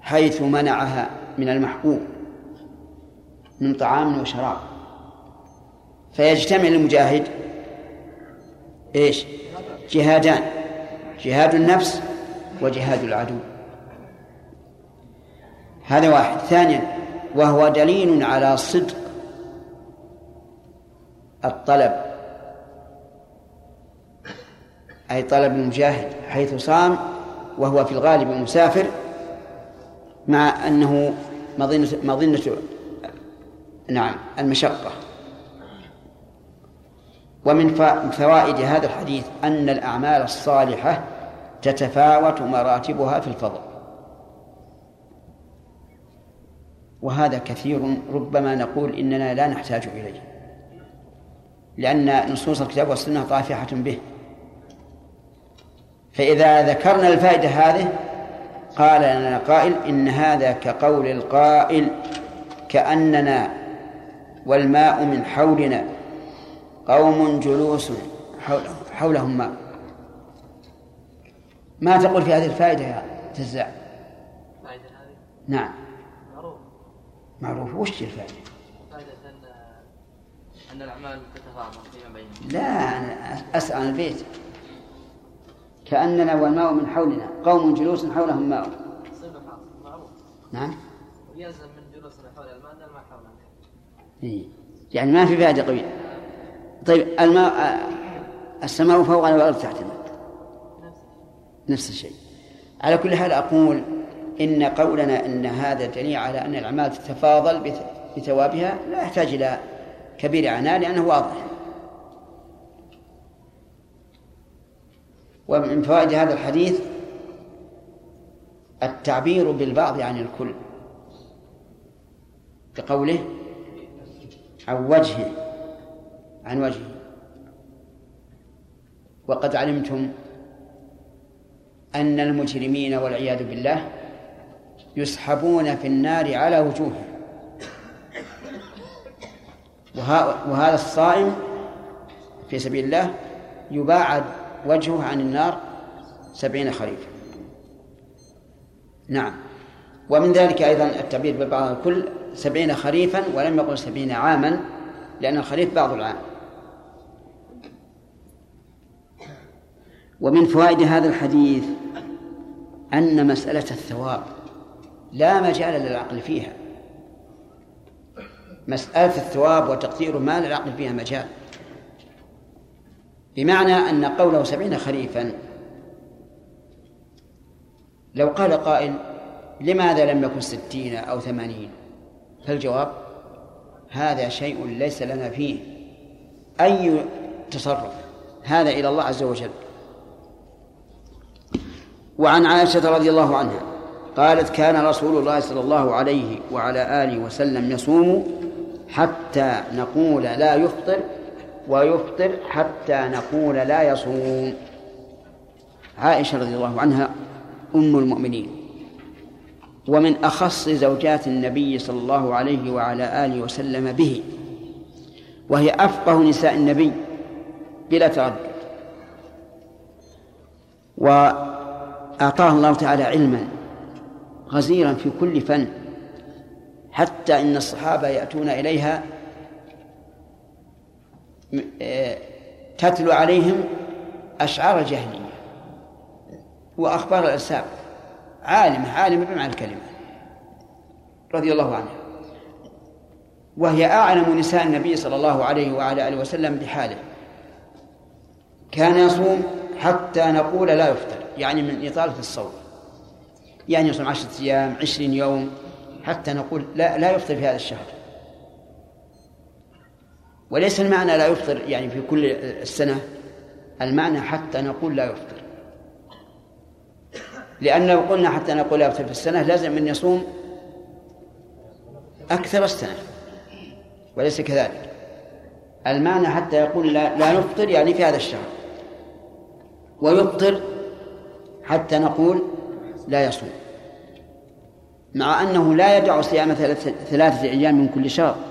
Speaker 1: حيث منعها من المحبوب من طعام وشراب. فيجتمع المجاهد إيش؟ جهادان جهاد النفس وجهاد العدو. هذا واحد. ثانيا وهو دليل على صدق الطلب أي طلب المجاهد حيث صام وهو في الغالب مسافر مع أنه مظنة مظنة نعم المشقة. ومن فوائد هذا الحديث أن الأعمال الصالحة تتفاوت مراتبها في الفضل. وهذا كثير ربما نقول إننا لا نحتاج إليه لأن نصوص الكتاب والسنة طافحة به. فإذا ذكرنا الفائدة هذه قال لنا قائل إن هذا كقول القائل كأننا والماء من حولنا قوم جلوس حولهم ماء. ما تقول في هذه الفائدة يا
Speaker 7: هذه؟
Speaker 1: نعم.
Speaker 7: معروف.
Speaker 1: معروف. وش الفائدة؟
Speaker 7: فائدة أن أن الأعمال تتفاضل فيما بينهم.
Speaker 1: لا أنا أسأل البيت. كأننا والماء من حولنا قوم جلوس حولهم ماء.
Speaker 7: صفة معروف
Speaker 1: نعم؟
Speaker 7: ويلزم من جلوسنا حول الماء أن الماء حولنا.
Speaker 1: إيه. يعني ما في فائدة قوية. طيب الماء السماء فوقنا والأرض تحتنا نفس الشيء. على كل حال أقول إن قولنا أن هذا دليل على أن الأعمال تتفاضل بث- بثوابها لا يحتاج إلى كبير عناء لأنه واضح. ومن فوائد هذا الحديث التعبير بالبعض عن الكل بقوله عن وجهه عن وجهه. وقد علمتم أن المجرمين والعياذ بالله يسحبون في النار على وجوههم. وه- وهذا الصائم في سبيل الله يباعد وجهه عن النار سبعين خريفا. نعم. ومن ذلك أيضا التعبير ببعض الكل سبعين خريفا ولم يقل سبعين عاما لأن الخريف بعض العام. ومن فوائد هذا الحديث أن مسألة الثواب لا مجال للعقل فيها. مسألة الثواب وتقدير ما للعقل فيها مجال. بمعنى أن قوله سبعين خريفا لو قال قائل لماذا لم يكن ستين أو ثمانين؟ فالجواب هذا شيء ليس لنا فيه أي تصرف. هذا إلى الله عز وجل. وعن عائشة رضي الله عنها قالت كان رسول الله صلى الله عليه وعلى آله وسلم يصوم حتى نقول لا يفطر ويفطر حتى نقول لا يصوم. عائشة رضي الله عنها أم المؤمنين. ومن أخص زوجات النبي صلى الله عليه وعلى آله وسلم به وهي أفقه نساء النبي بلا تردد. وأعطاها الله تعالى علما غزيرا في كل فن حتى إن الصحابة يأتون إليها تتلو عليهم أشعار الجاهلية وأخبار الأنساب عالمة عالمة بمعنى الكلمة. رضي الله عنها وهي أعلم نساء النبي صلى الله عليه وعلى آله وسلم بحاله. كان يصوم حتى نقول لا يفطر يعني من إطالة الصوم. يعني يصوم عشرة أيام عشرين يوم حتى نقول لا لا يفطر في هذا الشهر. وليس المعنى لا يفطر يعني في كل السنة المعنى حتى نقول لا يفطر. لأن لو قلنا حتى نقول لا يفطر في السنة لازم أن يصوم أكثر السنة وليس كذلك. المعنى حتى يقول لا, لا نفطر يعني في هذا الشهر. ويفطر حتى نقول لا يصوم. مع أنه لا يدع صيام ثلاثة, ثلاثة أيام من كل شهر.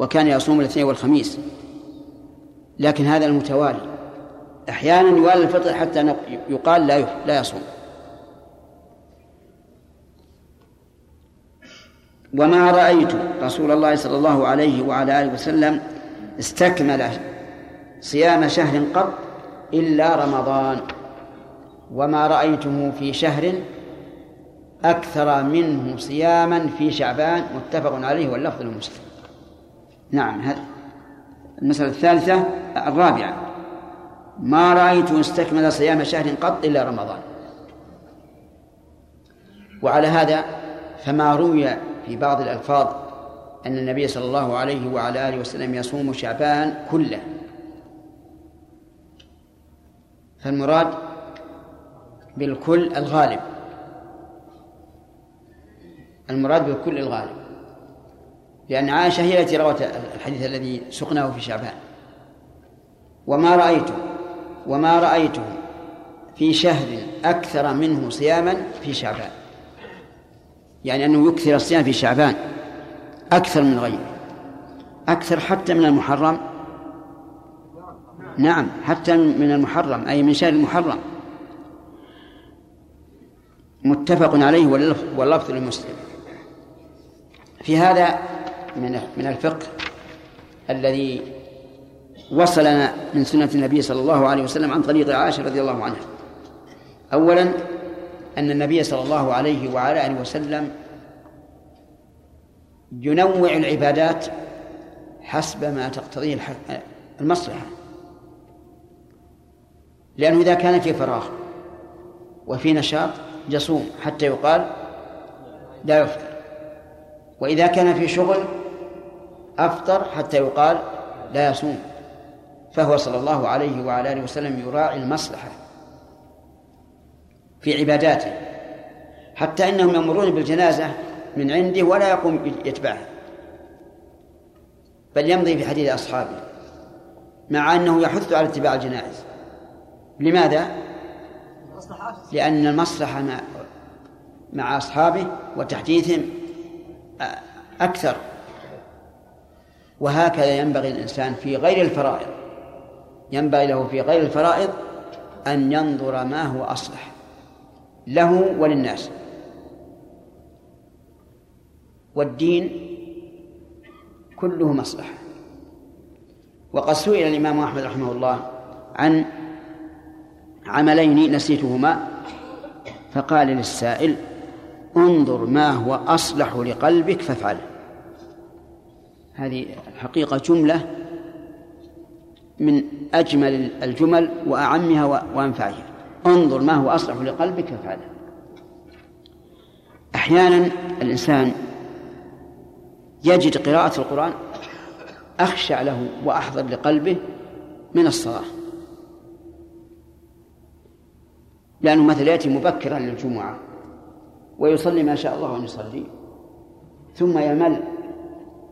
Speaker 1: وكان يصوم الاثنين والخميس. لكن هذا المتوالي. أحيانا يوالي الفطر حتى يقال لا لا يصوم. وما رأيت رسول الله صلى الله عليه وعلى آله وسلم استكمل صيام شهر قط إلا رمضان. وما رأيته في شهر أكثر منه صياما في شعبان متفق عليه واللفظ لمسلم نعم هذا. المسألة الثالثة الرابعة. ما رأيت استكمل صيام شهر قط إلا رمضان. وعلى هذا فما روي في بعض الألفاظ أن النبي صلى الله عليه وعلى آله وسلم يصوم شعبان كله. فالمراد بالكل الغالب. المراد بالكل الغالب. لأن عائشة هي التي روت الحديث الذي سقناه في شعبان. وما رأيته وما رأيته في شهر أكثر منه صياما في شعبان. يعني أنه يكثر الصيام في شعبان أكثر من غيره. أكثر حتى من المحرم؟ نعم حتى من المحرم أي من شهر المحرم. متفق عليه واللفظ واللفظ لمسلم في هذا من من الفقه الذي وصلنا من سنة النبي صلى الله عليه وسلم عن طريق عائشة رضي الله عنها. أولا أن النبي صلى الله عليه وعلى آله وسلم ينوع العبادات حسب ما تقتضيه المصلحة. لأنه إذا كان في فراغ وفي نشاط يصوم حتى يقال لا يفطر. وإذا كان في شغل أفطر حتى يقال لا يصوم. فهو صلى الله عليه وعلى آله وسلم يراعي المصلحة في عباداته حتى إنهم يمرون بالجنازة من عنده ولا يقوم يتبعها بل يمضي في حديث أصحابه مع أنه يحث على اتباع الجنائز. لماذا؟ لأن المصلحة مع مع أصحابه وتحديثهم أكثر. وهكذا ينبغي الإنسان في غير الفرائض ينبغي له في غير الفرائض أن ينظر ما هو أصلح له وللناس. والدين كله مصلحة. وقد سئل الإمام أحمد رحمه الله عن عملين نسيتهما فقال للسائل انظر ما هو أصلح لقلبك فافعله. هذه الحقيقة جملة من أجمل الجمل وأعمها وأنفعها. انظر ما هو أصلح لقلبك فافعله أحيانا الإنسان يجد قراءة القرآن أخشع له وأحضر لقلبه من الصلاة. لأنه مثلا يأتي مبكرا للجمعة ويصلي ما شاء الله أن يصلي ثم يمل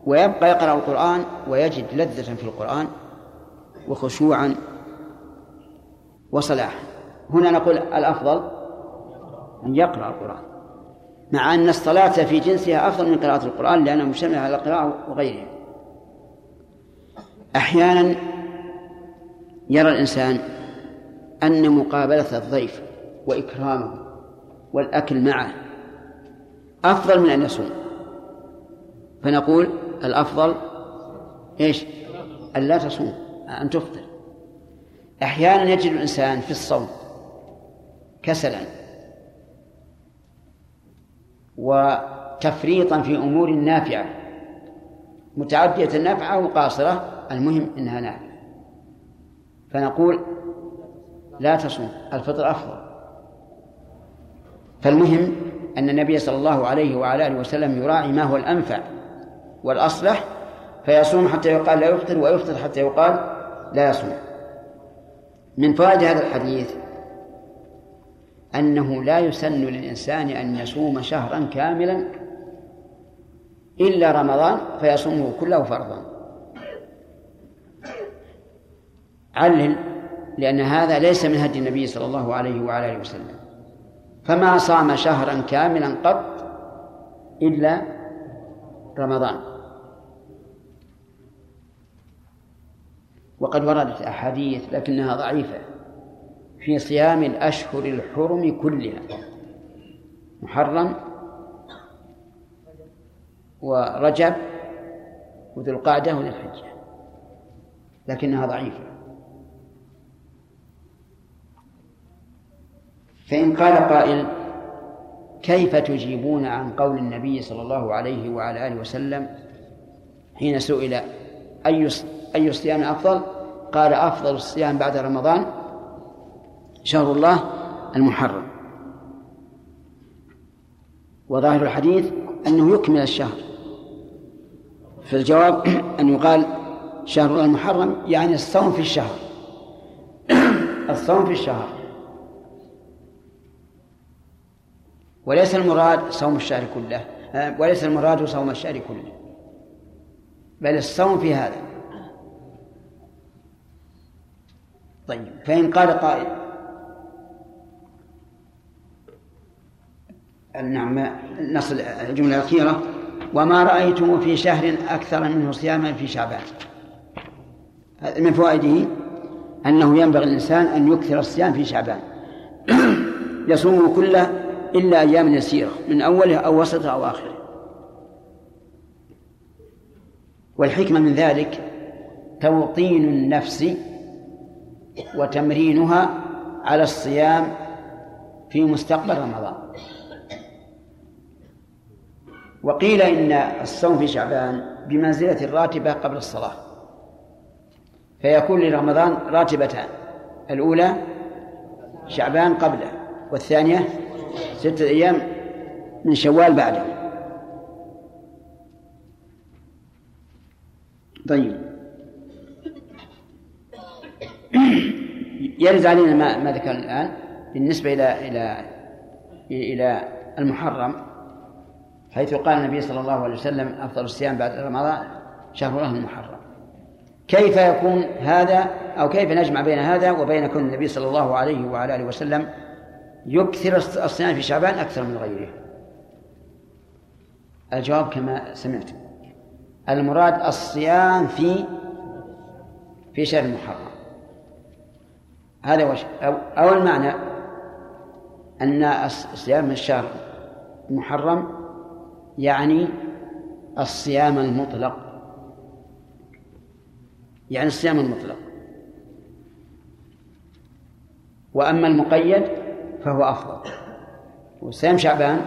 Speaker 1: ويبقى يقرأ القرآن ويجد لذة في القرآن وخشوعا وصلاحا. هنا نقول الأفضل أن يقرأ القرآن مع أن الصلاة في جنسها أفضل من قراءة القرآن لأنها مشتملة على القراءة وغيرها. أحيانا يرى الإنسان أن مقابلة الضيف وإكرامه والأكل معه أفضل من أن يصوم. فنقول الأفضل إيش؟ أن لا تصوم أن تفطر. أحيانا يجد الإنسان في الصوم كسلا وتفريطا في أمور نافعة متعدية النفع أو قاصرة المهم إنها نافعة. فنقول لا تصوم الفطر أفضل. فالمهم أن النبي صلى الله عليه وعلى آله وسلم يراعي ما هو الأنفع. والأصلح فيصوم حتى يقال لا يفطر ويفطر حتى يقال لا يصوم. من فوائد هذا الحديث أنه لا يسن للإنسان أن يصوم شهرا كاملا إلا رمضان فيصومه كله فرضا. علل لأن هذا ليس من هدي النبي صلى الله عليه وعلى آله وسلم. فما صام شهرا كاملا قط إلا رمضان. وقد وردت أحاديث لكنها ضعيفة في صيام الأشهر الحرم كلها. محرم ورجب وذو القعدة وذو الحجة لكنها ضعيفة. فإن قال قائل كيف تجيبون عن قول النبي صلى الله عليه وعلى آله وسلم حين سئل أي أي الصيام أفضل؟ قال أفضل الصيام بعد رمضان شهر الله المحرم. وظاهر الحديث أنه يكمل الشهر. فالجواب أن يقال شهر الله المحرم يعني الصوم في الشهر. [COUGHS] الصوم في الشهر. وليس المراد صوم الشهر كله وليس المراد صوم الشهر كله. بل الصوم في هذا. طيب فإن قال قائل. نعم نصل الجملة الأخيرة. وما رأيتم في شهر أكثر منه صياما في شعبان. من فوائده أنه ينبغي الإنسان أن يكثر الصيام في شعبان. [CLEARS THROAT] يصومه كله إلا أيام يسيرة من أوله أو وسطه أو آخره والحكمة من ذلك توطين النفس وتمرينها على الصيام في مستقبل رمضان. وقيل إن الصوم في شعبان بمنزلة الراتبة قبل الصلاة. فيكون لرمضان راتبتان. الأولى شعبان قبله والثانية ستة أيام من شوال بعده. طيب. يرد علينا ما, ما ذكرنا الآن بالنسبة إلى إلى إلى المحرم حيث قال النبي صلى الله عليه وسلم أفضل الصيام بعد رمضان شهر الله المحرم. كيف يكون هذا أو كيف نجمع بين هذا وبين كون النبي صلى الله عليه وعلى آله وسلم يكثر الصيام في شعبان أكثر من غيره؟ الجواب كما سمعتم. المراد الصيام في في شهر المحرم. هذا وش أو, أو المعنى أن صيام الشهر المحرم يعني الصيام المطلق. يعني الصيام المطلق. وأما المقيد فهو أفضل. وصيام شعبان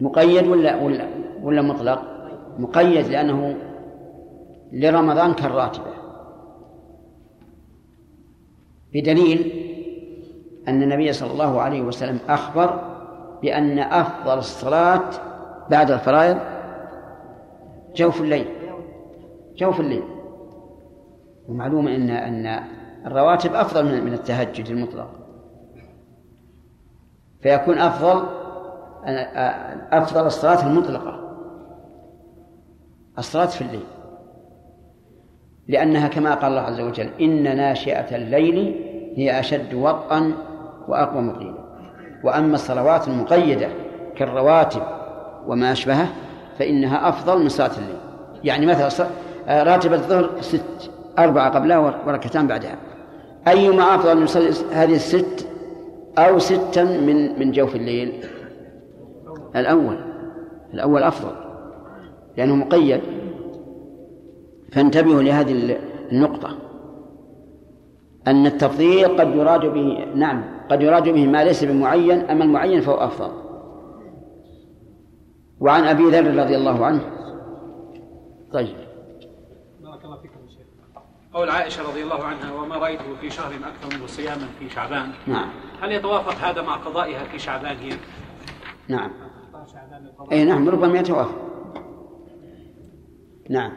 Speaker 1: مقيد ولا ولا ولا مطلق؟ مقيد لأنه لرمضان كالراتبة بدليل أن النبي صلى الله عليه وسلم أخبر بأن أفضل الصلاة بعد الفرائض جوف الليل. جوف الليل. ومعلوم أن أن الرواتب أفضل من التهجد المطلق. فيكون أفضل أفضل الصلاة المطلقة. الصلاة في الليل. لأنها كما قال الله عز وجل إن ناشئة الليل هي أشد وطئا وأقوى مقيلا. وأما الصلوات المقيدة كالرواتب وما أشبهه فإنها أفضل من صلاة الليل. يعني مثلا راتب الظهر ست أربعة قبلها وركعتان بعدها. أيما أفضل من هذه الست أو ستا من من جوف الليل؟ الأول. الأول أفضل لأنه مقيد. فانتبهوا لهذه النقطة. أن التفضيل قد يراد به نعم قد يراد به ما ليس بمعين أما المعين فهو أفضل. وعن أبي ذر رضي الله عنه. طيب.
Speaker 8: بارك الله فيكم يا شيخ. قول عائشة رضي الله عنها وما رأيته في شهر أكثر منه صياما في شعبان؟
Speaker 1: نعم.
Speaker 8: هل يتوافق هذا مع قضائها في شعبان هي؟
Speaker 1: نعم. أي نعم ربما يتوافق. نعم.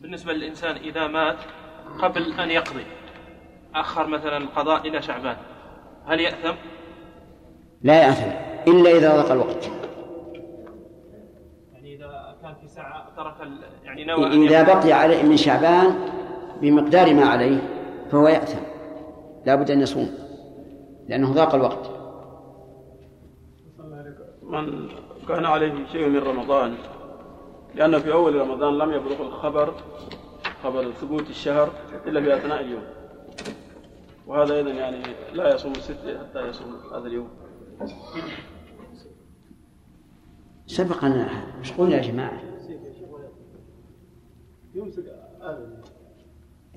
Speaker 8: بالنسبة للإنسان إذا مات قبل أن يقضي. أخر مثلا القضاء إلى شعبان. هل يأثم؟
Speaker 1: لا يأثم إلا إذا ضاق الوقت.
Speaker 8: يعني إذا كان في ساعة ترك يعني نوى
Speaker 1: إذا بقي عليه من شعبان بمقدار ما عليه فهو يأثم. لا بد أن يصوم لأنه ضاق الوقت.
Speaker 4: من كان عليه شيء من رمضان لأن في أول رمضان لم يبلغ الخبر خبر ثبوت الشهر إلا في أثناء اليوم. وهذا أيضا يعني لا يصوم الست حتى يصوم هذا اليوم.
Speaker 1: سبق أن مش قلنا يا جماعة.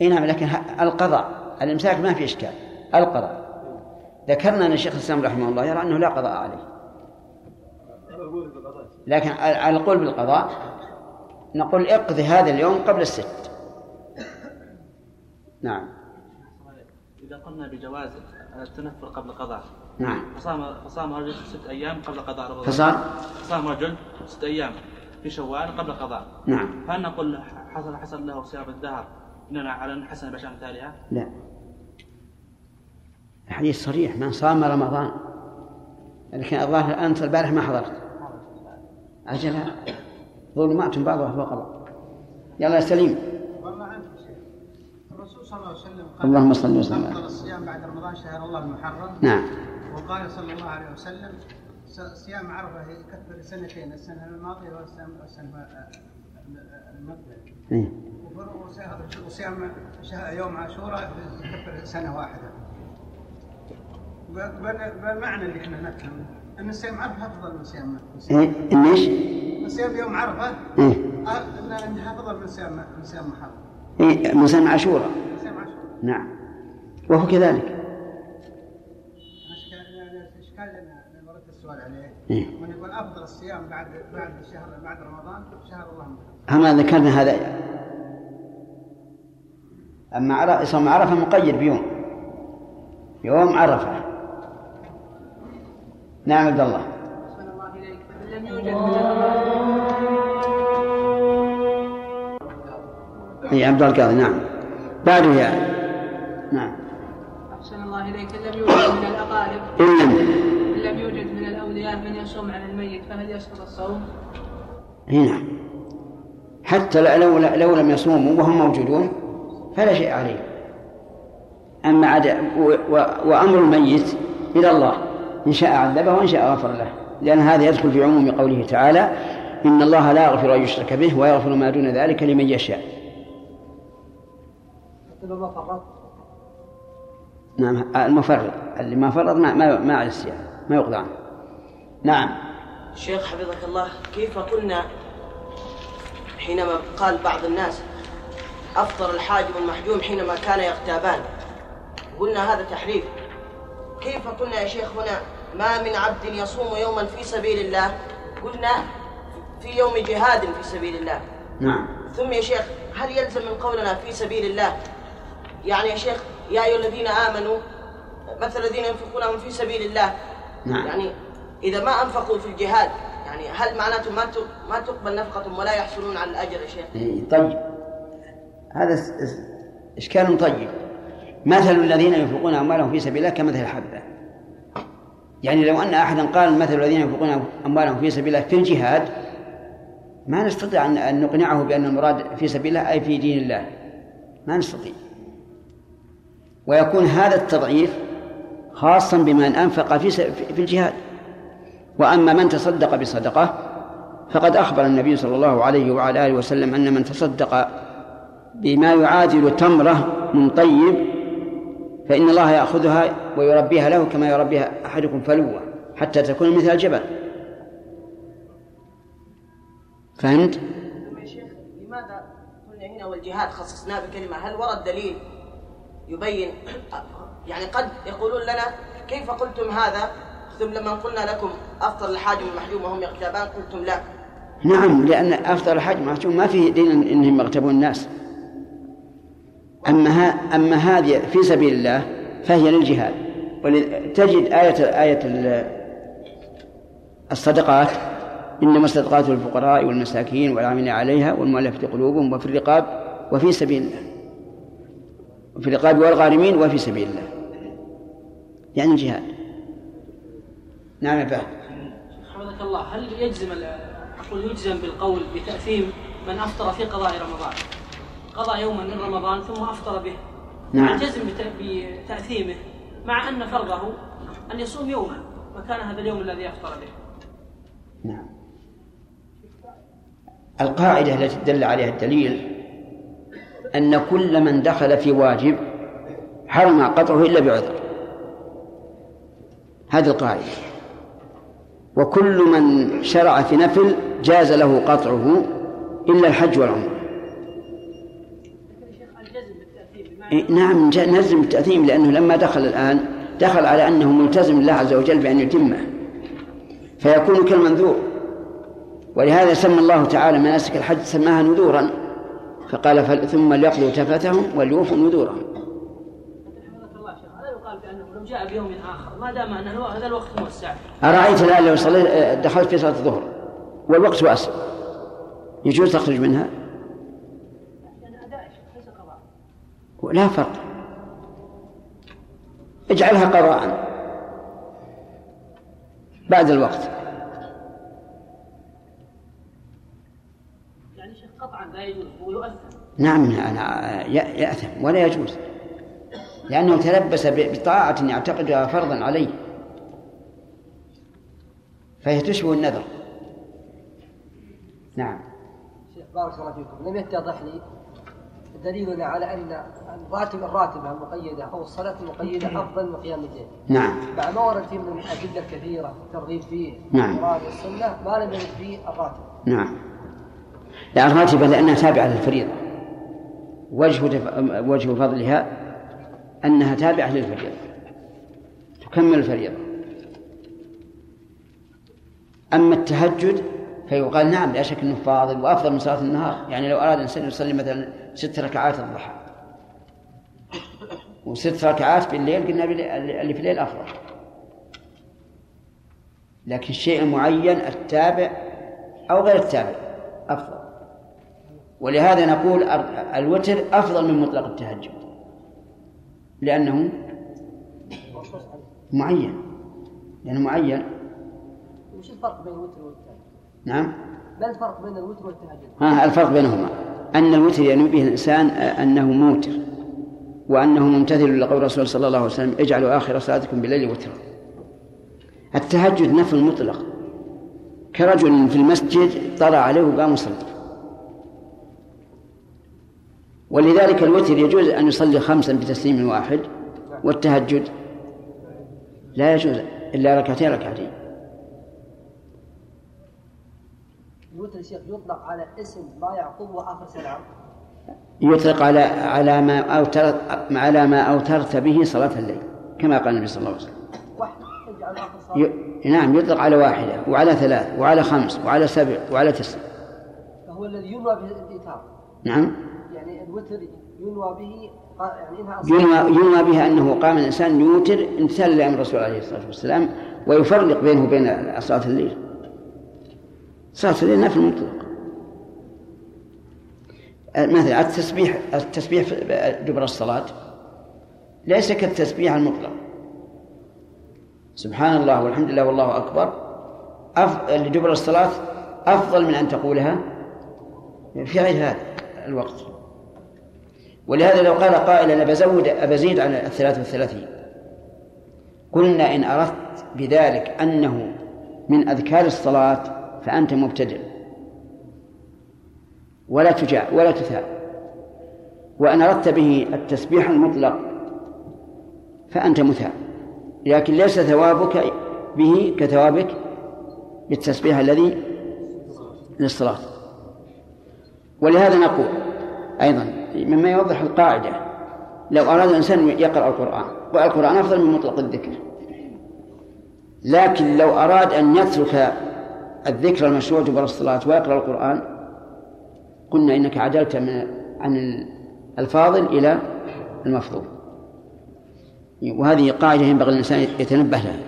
Speaker 1: إي نعم لكن القضاء الإمساك ما في إشكال. القضاء. ذكرنا أن الشيخ الإسلام رحمه الله يرى أنه لا قضاء عليه. لكن على القول بالقضاء نقول اقضي هذا اليوم قبل الست. نعم.
Speaker 9: إذا قلنا بجواز التنفل قبل قضاء
Speaker 1: نعم.
Speaker 9: فصام فصام رجل ست أيام قبل قضاء رمضان.
Speaker 1: فصار
Speaker 9: فصام رجل ست أيام في شوال قبل قضاء
Speaker 1: نعم.
Speaker 9: فهل نقول حصل حصل له صيام الدهر إننا على أن حسن بشأن أمثالها؟
Speaker 1: لا. الحديث صريح من صام رمضان. لكن الظاهر أنت البارح ما حضرت. أجل ظلمات بعضها فوق بعض. يلا يا سليم
Speaker 5: والله عنك شيء الرسول صلى الله عليه وسلم قال
Speaker 1: اللهم صل وسلم
Speaker 5: أفضل الصيام بعد رمضان شهر الله المحرم
Speaker 1: نعم
Speaker 5: وقال صلى الله عليه وسلم صيام عرفة يكفر سنتين السنة الماضية والسنة المقبلة
Speaker 1: إيه.
Speaker 5: وصيام- يوم عاشوراء يكفر سنة واحدة بال- بال- بالمعنى اللي إحنا نفهمه إن صيام عرفة أفضل من صيام
Speaker 1: إيه. إيش؟
Speaker 5: من صيام يوم عرفة
Speaker 1: إيه.
Speaker 5: إن إنها أفضل من صيام من صيام محرم
Speaker 1: إيه.
Speaker 5: من صيام عاشوراء
Speaker 1: نعم. وهو كذلك.
Speaker 5: السؤال عليه.
Speaker 1: إيه.
Speaker 5: من يقول أفضل الصيام بعد بعد شهر بعد رمضان شهر الله
Speaker 1: أما ذكرنا هذا. أما عرفة صوم عرفة مقيد بيوم. يوم عرفة. نعم عبد الله.
Speaker 6: أحسن الله إليك. فمن لم يوجد
Speaker 1: اي عبد القاضي نعم. بعده يعني نعم.
Speaker 6: أحسن الله إليك. إن لم يوجد من الأقارب
Speaker 1: إن لم
Speaker 6: إن لم يوجد من الأولياء من يصوم على الميت فهل يسقط الصوم؟
Speaker 1: اي نعم. حتى لو لو لم يصوموا وهم موجودون فلا شيء عليه. أما عد و... و... وأمر الميت إلى الله إن شاء عذبه وإن شاء غفر له. لأن هذا يدخل في عموم قوله تعالى إن الله لا يغفر أن يشرك به ويغفر ما دون ذلك لمن يشاء. نعم المفرط. اللي ما فرط ما ما ما على الصيام ما يقضى عنه. نعم.
Speaker 2: شيخ حفظك الله كيف قلنا حينما قال بعض الناس أفطر الحاجب المحجوم حينما كان يغتابان؟ قلنا هذا تحريف. كيف قلنا يا شيخ هنا ما من عبد يصوم يوما في سبيل الله؟ قلنا في يوم جهاد في سبيل الله.
Speaker 1: نعم.
Speaker 2: ثم يا شيخ هل يلزم من قولنا في سبيل الله يعني يا شيخ يا أيها الذين آمنوا مثل الذين ينفقون في سبيل الله.
Speaker 1: نعم.
Speaker 2: يعني إذا ما أنفقوا في الجهاد يعني هل معناته ما ما تقبل نفقتهم ولا يحصلون على الأجر يا شيخ؟
Speaker 1: إيه، طيب. هذا إشكال طيب. مثل الذين ينفقون أموالهم في سبيل الله كمثل الحبة. يعني لو أن أحدا قال مثل الذين ينفقون أموالهم في سبيل الله في الجهاد ما نستطيع أن نقنعه بأن المراد في سبيل الله أي في دين الله. ما نستطيع. ويكون هذا التضعيف خاصا بمن أنفق في في الجهاد. وأما من تصدق بصدقة فقد أخبر النبي صلى الله عليه وعلى آله وسلم أن من تصدق بما يعادل تمرة من طيب فإن الله يأخذها ويربيها له كما يربيها أحدكم فلوة حتى تكون مثل الجبل فهمت؟
Speaker 2: شيخ لماذا قلنا هنا والجهاد خصصناه بكلمة؟ هل ورد دليل يبين يعني قد يقولون لنا كيف قلتم هذا؟ ثم لما قلنا لكم أفطر الحاجم المحجوم وهم يغتابان قلتم لا.
Speaker 1: نعم لأن أفضل الحج محجوم ما فيه دين أنهم يغتابون الناس. أما ها أما هذه في سبيل الله فهي للجهاد. تجد آية آية ال- الصدقات إنما الصدقات للفقراء والمساكين والعاملين عليها والمؤلفة قلوبهم وفي الرقاب وفي سبيل الله. وفي الرقاب والغارمين وفي سبيل الله. يعني الجهاد. نعم يا فهد.
Speaker 6: حفظك الله هل يجزم أقول يجزم بالقول بتأثيم من أفطر في قضاء رمضان؟ قضى يوما من رمضان ثم أفطر به.
Speaker 1: نعم.
Speaker 6: يجزم بت- بتأثيمه مع أن فرضه أن يصوم يوما مكان هذا اليوم الذي أفطر به؟
Speaker 1: نعم. القاعدة التي دل عليها الدليل أن كل من دخل في واجب حرم قطعه إلا بعذر. هذه القاعدة. وكل من شرع في نفل جاز له قطعه إلا الحج والعمرة. إيه، نعم نزم التأثيم لأنه لما دخل الآن دخل على أنه ملتزم الله عز وجل بأن يتمه. فيكون كالمنذور. ولهذا سمى الله تعالى مناسك الحج سماها نذورا. فقال ثم ليقضوا تفثهم وليوفوا نذورهم.
Speaker 6: جاء بيوم آخر ما دام الو- هذا الوقت موسع
Speaker 1: أرأيت الآن لو صليت آه، دخلت في صلاة الظهر والوقت واسع يجوز تخرج منها؟ لا فرق. اجعلها قضاء بعد الوقت
Speaker 6: يعني لا يجوز ويؤثر
Speaker 1: نعم أنا يأثم ولا يجوز. لأنه تلبس بطاعة يعتقدها فرضا عليه. فهي تشبه النذر. نعم.
Speaker 10: بارك الله فيكم. لم يتضح لي دليلنا على أن الراتب الراتبة المقيدة أو الصلاة المقيدة أفضل من قيام الليل.
Speaker 1: نعم.
Speaker 10: مع ما ورد فيه من الادله الكثيره الترغيب فيه
Speaker 1: نعم.
Speaker 10: القرآن والسنة ما لم يرد فيه الراتب.
Speaker 1: نعم. لا الراتبة لأنها تابعة للفريضة. وجه. وجه فضلها أنها تابعة للفريضة. تكمل الفريضة. أما التهجد فيقال نعم لا شك أنه فاضل وأفضل من صلاة النهار. يعني لو أراد الإنسان يصلي مثلا ست ركعات الضحى وست ركعات بالليل قلنا بالليل- اللي في الليل أفضل. لكن الشيء المعين التابع أو غير التابع أفضل. ولهذا نقول ال- الوتر أفضل من مطلق التهجد لأنه معين لأنه معين.
Speaker 10: وش الفرق بين الوتر والتهجد؟
Speaker 1: نعم.
Speaker 10: ما الفرق بين الوتر والتهجد؟
Speaker 1: ها الفرق بينهما. أن الوتر ينوي به الإنسان آه، أنه موتر وأنه ممتثل لقول الرسول صلى الله عليه وسلم اجعلوا آخر صلاتكم بالليل وترا. التهجد نفل مطلق كرجل في المسجد طلع عليه وقام يصلي ولذلك الوتر يجوز أن يصلي خمسا بتسليم واحد والتهجد لا يجوز إلا ركعتين ركعتين.
Speaker 10: الوتر شيخ يطلق على اسم ما يعقبه آخر سلام.
Speaker 1: يطلق على على ما أوترت على ما أوترت به صلاة الليل كما قال النبي صلى الله عليه وسلم. ي... نعم يطلق على واحدة وعلى ثلاث وعلى خمس وعلى سبع وعلى تسع.
Speaker 10: فهو الذي ينوى به الإيتار
Speaker 1: نعم.
Speaker 10: الوتر ينوى به يعني
Speaker 1: ينوى, بها أنه قام الإنسان يوتر امتثالا لأمر الرسول عليه الصلاة والسلام ويفرق بينه وبين صلاة الليل. صلاة الليل نفل مطلق مثلا التسبيح التسبيح دبر الصلاة ليس كالتسبيح المطلق. سبحان الله والحمد لله والله أكبر. لدبر الصلاة أفضل من أن تقولها. في غير هذا الوقت. ولهذا لو قال قائل أنا بزود أبزيد على الثلاث والثلاثين. قلنا إن أردت بذلك أنه من أذكار الصلاة فأنت مبتدع. ولا تجاع ولا تثاب. وإن أردت به التسبيح المطلق فأنت مثاب. لكن ليس ثوابك به كثوابك بالتسبيح الذي للصلاة. ولهذا نقول أيضا مما يوضح القاعدة. لو أراد الإنسان يقرأ القرآن والقرآن أفضل من مطلق الذكر. لكن لو أراد أن يترك الذكر المشروع دبر الصلاة ويقرأ القرآن قلنا إنك عدلت من عن الفاضل إلى المفضول. وهذه قاعدة ينبغي الإنسان يتنبه لها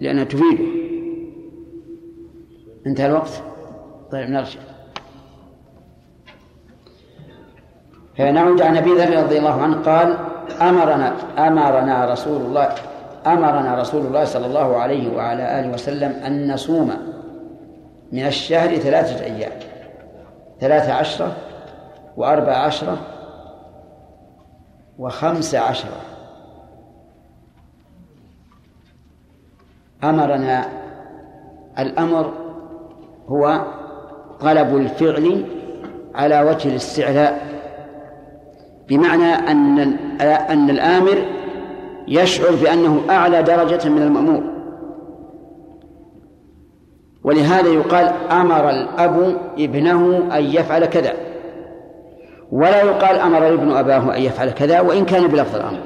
Speaker 1: لأنها تفيده. انتهى الوقت؟ طيب نرجع. فنعود عن أبي ذر رضي الله عنه قال أمرنا أمرنا رسول الله أمرنا رسول الله صلى الله عليه وعلى آله وسلم أن نصوم من الشهر ثلاثة أيام ثلاثة عشرة وأربع عشرة وخمس عشرة. أمرنا الأمر هو طلب الفعل على وجه الاستعلاء. بمعنى أن أن الآمر يشعر بأنه أعلى درجة من المأمور. ولهذا يقال أمر الأب ابنه أن يفعل كذا. ولا يقال أمر الابن أباه أن يفعل كذا وإن كان بلفظ الأمر.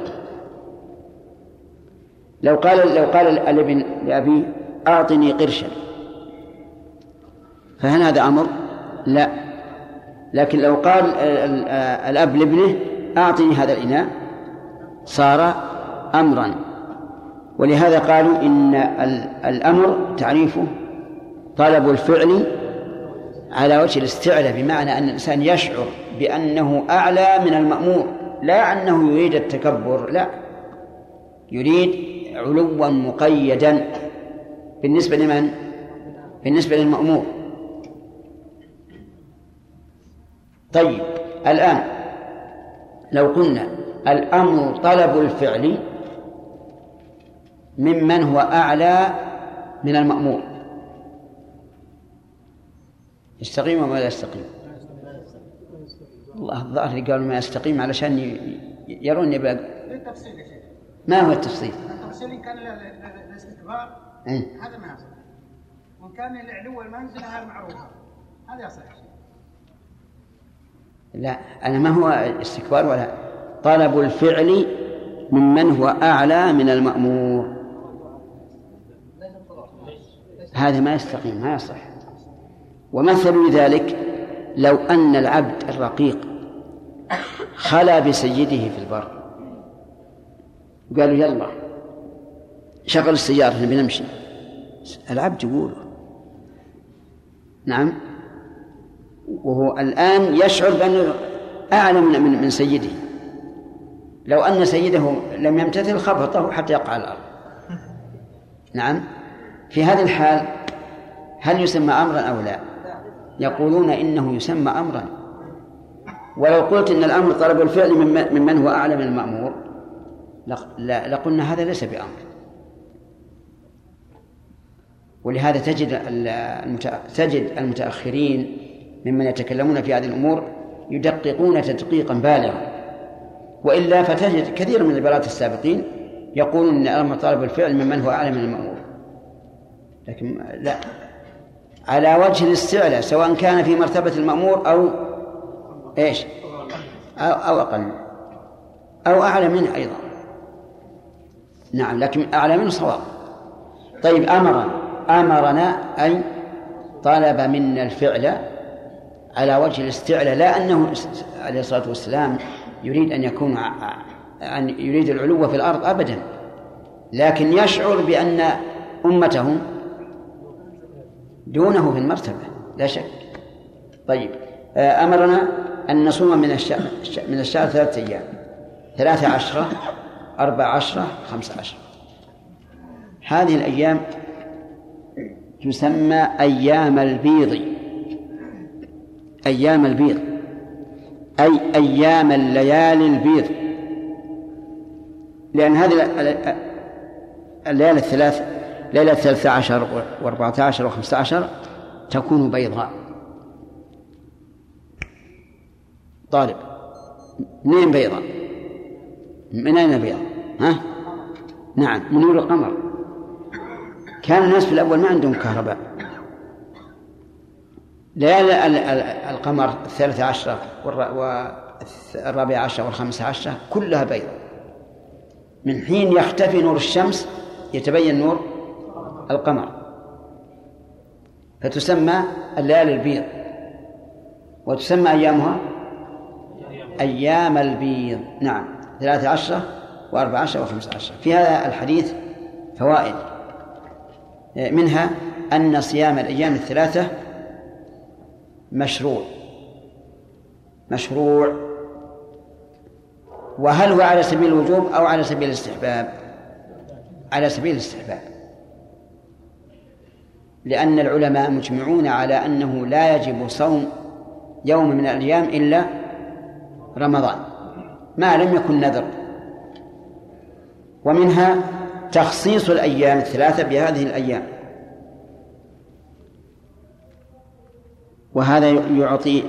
Speaker 1: لو قال لو قال الابن لأبيه أعطني قرشا. فهل هذا أمر؟ لا. لكن لو قال الأب لابنه أعطني هذا الإناء صار أمرا. ولهذا قالوا إن الأمر تعريفه طلب الفعل على وجه الاستعلاء بمعنى أن الإنسان يشعر بأنه أعلى من المأمور لا أنه يريد التكبر لا. يريد علوا مقيدا. بالنسبة لمن؟ بالنسبة للمأمور. طيب الآن لو قلنا الأمر طلب الفعل ممن هو أعلى من المأمور. يستقيم ولا يستقيم؟ الله الظاهر قالوا ما يستقيم علشان يرون يبقى
Speaker 5: للتفصيل يا شيخ.
Speaker 1: ما هو التفصيل؟
Speaker 5: التفصيل إن كان الاستكبار
Speaker 1: إيه؟
Speaker 5: هذا ما يصح. وإن كان لعلو المنزلة هذا معروفة هذا يصح
Speaker 1: لا أنا ما هو استكبار ولا طلب الفعل ممن هو أعلى من المأمور. هذا ما يستقيم ما يصح. ومثل ذلك لو أن العبد الرقيق خلا بسيده في البر. قالوا يلا شغل السيارة نبي نمشي. العبد يقول نعم؟ وهو الآن يشعر بأنه أعلى من من سيده. لو أن سيده لم يمتثل خبطه حتى يقع على الأرض. نعم. في هذه الحال هل يسمى أمرا أو لا؟ يقولون إنه يسمى أمرا. ولو قلت إن الأمر طلب الفعل ممن هو أعلى من المأمور لقلنا هذا ليس بأمر. ولهذا تجد. تجد المتأخرين ممن يتكلمون في هذه الأمور يدققون تدقيقا بالغا. وإلا فتجد كثير من البلاة السابقين يقولون أن أمر طالب الفعل ممن هو أعلى من المأمور. لكن لا. على وجه الاستعلاء سواء كان في مرتبة المأمور أو إيش؟ أو, أو أقل. أو أعلى منه أيضا. نعم لكن أعلى منه صواب. طيب أمرنا أمرنا أي طلب منا الفعل على وجه الاستعلاء لا أنه عليه الصلاة والسلام يريد أن يكون أن يريد العلو في الأرض أبدا. لكن يشعر بأن أمته دونه في المرتبة لا شك. طيب آه، أمرنا أن نصوم من الشهر من الشهر ثلاثة أيام ثلاثة عشرة أربع عشرة خمسة عشرة. هذه الأيام تسمى أيام البيض. أيام البيض. أي أيام الليالي البيض. لأن هذه الليالي الثلاث ليلة الثالثة عشر وأربعة عشر وخمسة عشر تكون بيضاء. طالب منين بيضاء من أين بيضاء ها؟ نعم من نور القمر. كان الناس في الأول ما عندهم كهرباء. ليالي القمر الثالثة عشرة والرابعة عشرة والخامسة عشرة كلها بيضاء من حين يختفي نور الشمس يتبين نور القمر. فتسمى الليالي البيض. وتسمى أيامها؟ أيام البيض. نعم. ثلاثة عشرة وأربعة عشرة وخمسة عشرة في هذا الحديث فوائد. منها أن صيام الأيام الثلاثة مشروع. مشروع. وهل هو على سبيل الوجوب أو على سبيل الاستحباب؟ على سبيل الاستحباب. لأن العلماء مجمعون على أنه لا يجب صوم يوم من الأيام إلا رمضان. ما لم يكن نذر. ومنها تخصيص الأيام الثلاثة بهذه الأيام. وهذا يعطي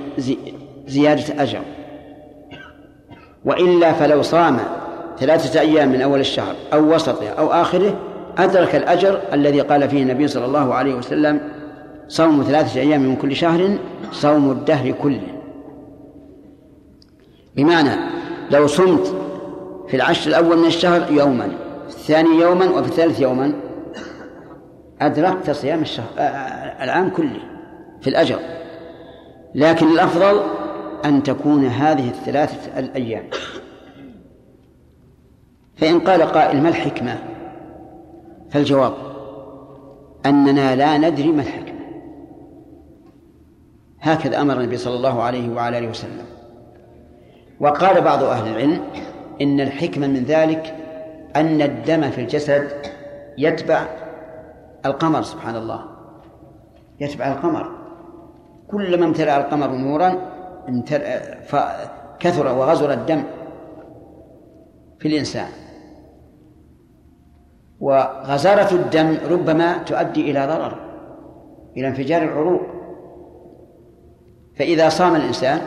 Speaker 1: زيادة أجر. وإلا فلو صام ثلاثة أيام من أول الشهر أو وسطه أو آخره أدرك الأجر الذي قال فيه النبي صلى الله عليه وسلم صوم ثلاثة أيام من كل شهر صوم الدهر كله. بمعنى لو صمت في العشر الأول من الشهر يوما في الثاني يوما وفي الثالث يوما أدركت صيام الشهر آه، آه، العام كله في الأجر. لكن الأفضل أن تكون هذه الثلاثة الأيام. فإن قال قائل ما الحكمة؟ فالجواب أننا لا ندري ما الحكمة. هكذا أمر النبي صلى الله عليه وعلى آله وسلم. وقال بعض أهل العلم إن الحكمة من ذلك أن الدم في الجسد يتبع القمر سبحان الله. يتبع القمر. كلما امتلأ القمر نورا كثر وغزر الدم في الإنسان. وغزارة الدم ربما تؤدي إلى ضرر إلى انفجار العروق. فإذا صام الإنسان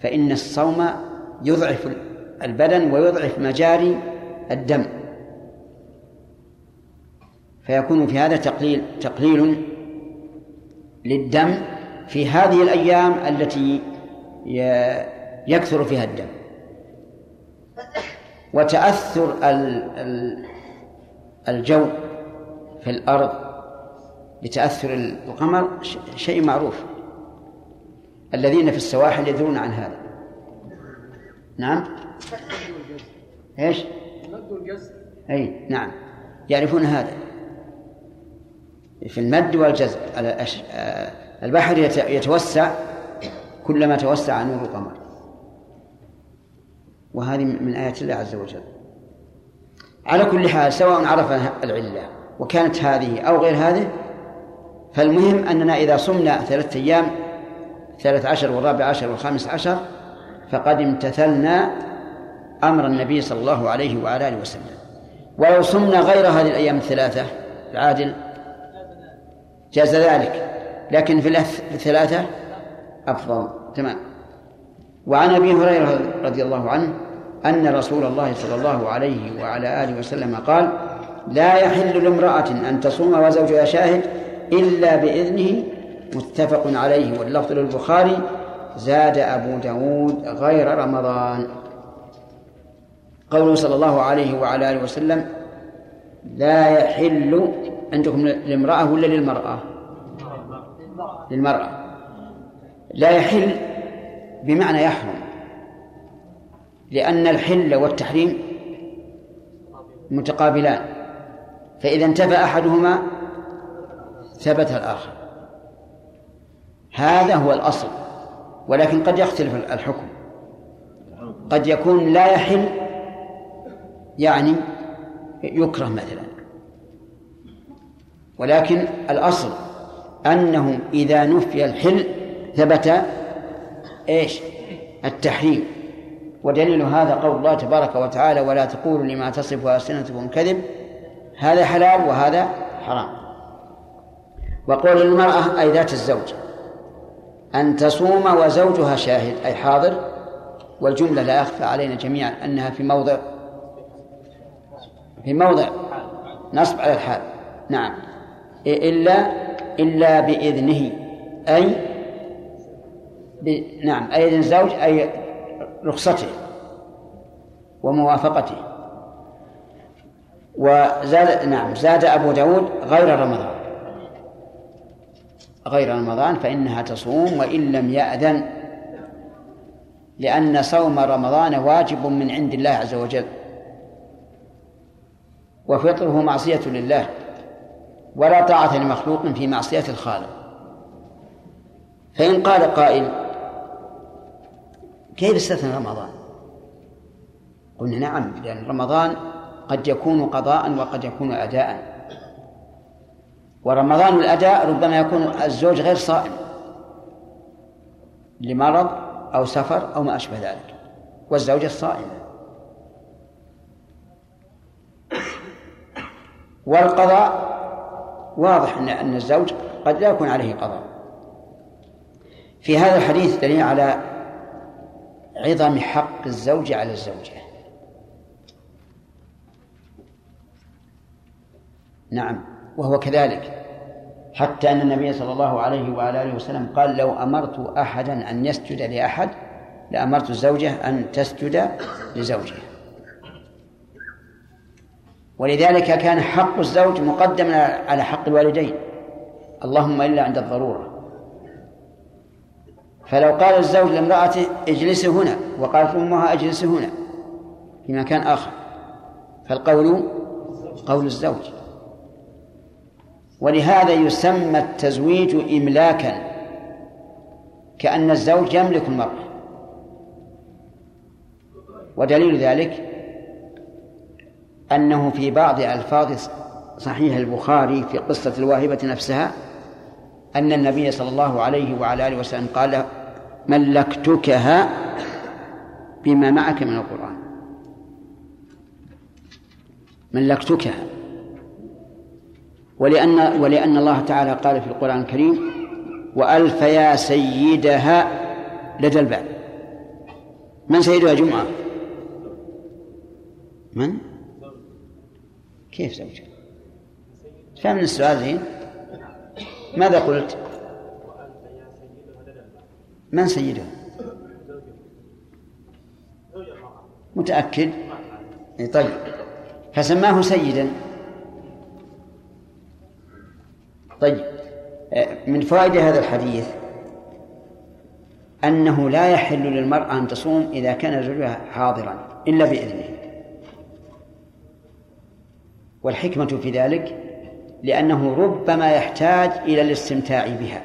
Speaker 1: فإن الصوم يضعف البدن ويضعف مجاري الدم. فيكون في هذا تقليل تقليل للدم في هذه الأيام التي يكثر فيها الدم. وتأثر الجو في الأرض بتأثر القمر شيء معروف. الذين في السواحل يدرون عن هذا. نعم؟ إيش؟ إي نعم. يعرفون هذا. في المد والجزر البحر يتوسع كلما توسع نور القمر. وهذه من آيات الله عز وجل. على كل حال سواء عرفنا العلة وكانت هذه أو غير هذه فالمهم أننا إذا صمنا ثلاثة أيام الثالث عشر والرابع عشر والخامس عشر فقد امتثلنا أمر النبي صلى الله عليه وعلى آله وسلم. ولو صمنا غير هذه الأيام الثلاثة عادل جاز ذلك. لكن في الثلاثة أفضل. تمام. وعن أبي هريرة رضي الله عنه أن رسول الله صلى الله عليه وعلى آله وسلم قال لا يحل لامرأة أن تصوم وزوجها شاهد إلا بإذنه. متفق عليه. واللفظ للبخاري زاد أبو داود غير رمضان. قوله صلى الله عليه وعلى آله وسلم لا يحل عندكم لامرأة ولا للمرأة؟ للمرأة. لا يحل بمعنى يحرم لأن الحل والتحريم متقابلان. فإذا انتفى أحدهما ثبت الآخر. هذا هو الأصل ولكن قد يختلف الحكم. قد يكون لا يحل يعني يكره مثلا. ولكن الأصل أنه إذا نفي الحل ثبت إيش؟ التحريم. ودليل هذا قول الله تبارك وتعالى ولا تقولوا لما تصف ألسنتكم كذب هذا حلال وهذا حرام. وقول المرأة أي ذات الزوج أن تصوم وزوجها شاهد أي حاضر والجملة لا يخفى علينا جميعا أنها في موضع في موضع نصب على الحال. نعم. إلا إلا بإذنه. أي ب... نعم. أي إذن الزوج أي رخصته وموافقته. وزاد نعم. زاد أبو داود غير رمضان. غير رمضان فإنها تصوم وإن لم يأذن. لأن صوم رمضان واجب من عند الله عز وجل. وفطره معصية لله. ولا طاعة لمخلوق في معصية الخالق. فإن قال قائل كيف استثنى رمضان؟ قلنا نعم لأن رمضان قد يكون قضاء وقد يكون أداء. ورمضان الأداء ربما يكون الزوج غير صائم لمرض أو سفر أو ما أشبه ذلك والزوجة الصائمة. والقضاء واضح أن أن الزوج قد لا يكون عليه قضاء. في هذا الحديث دليل على عظم حق الزوج على الزوجة. نعم وهو كذلك. حتى أن النبي صلى الله عليه وعلى آله وسلم قال لو أمرت أحدا أن يسجد لأحد لأمرت الزوجة أن تسجد لزوجها ولذلك كان حق الزوج مقدما على حق الوالدين. اللهم إلا عند الضرورة. فلو قال الزوج لامرأته اجلسي هنا وقالت أمها اجلسي هنا في مكان آخر. فالقول قول الزوج. ولهذا يسمى التزويج إملاكا كأن الزوج يملك المرأة. ودليل ذلك أنه في بعض ألفاظ صحيح البخاري في قصة الواهبة نفسها أن النبي صلى الله عليه وعلى آله وسلم قال ملكتكها بما معك من القرآن. ملكتكها. ولأن ولأن الله تعالى قال في القرآن الكريم وألف يا سيدها لدى الباب. من سيدها جمعة؟ من؟ كيف زوجها؟ فهم السؤال زين ماذا قلت؟ من سيدها؟ متأكد؟ طيب. فسماه سيدا. طيب. من فوائد هذا الحديث أنه لا يحل للمرأة أن تصوم إذا كان زوجها حاضرا إلا بإذنه. والحكمة في ذلك لأنه ربما يحتاج إلى الاستمتاع بها.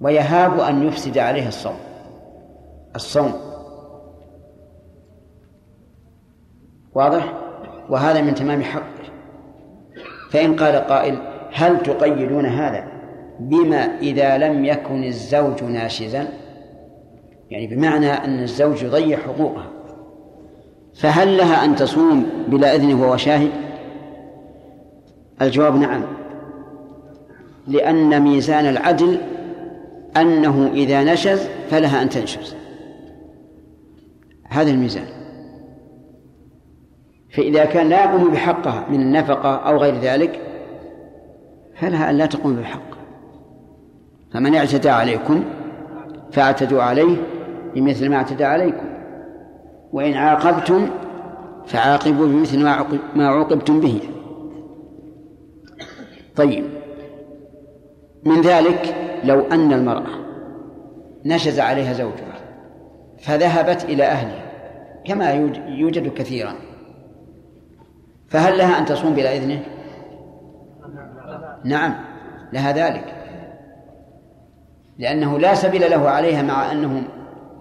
Speaker 1: ويهاب أن يفسد عليه الصوم. الصوم. واضح؟ وهذا من تمام حقه. فإن قال قائل هل تقيدون هذا بما إذا لم يكن الزوج ناشزا؟ يعني بمعنى أن الزوج يضيع حقوقه. فهل لها أن تصوم بلا إذنه وهو شاهد؟ الجواب نعم. لأن ميزان العدل أنه إذا نشز فلها أن تنشز. هذا الميزان. فإذا كان لا يقوم بحقها من النفقة أو غير ذلك فلها أن لا تقوم بحق فمن اعتدى عليكم فاعتدوا عليه بمثل ما اعتدى عليكم. وإن عاقبتم فعاقبوا بمثل ما عوقبتم به. طيب. من ذلك لو أن المرأة نشز عليها زوجها فذهبت إلى أهلها كما يوجد كثيرا. فهل لها أن تصوم بلا إذنه؟ نعم لها ذلك. لأنه لا سبيل له عليها مع أنه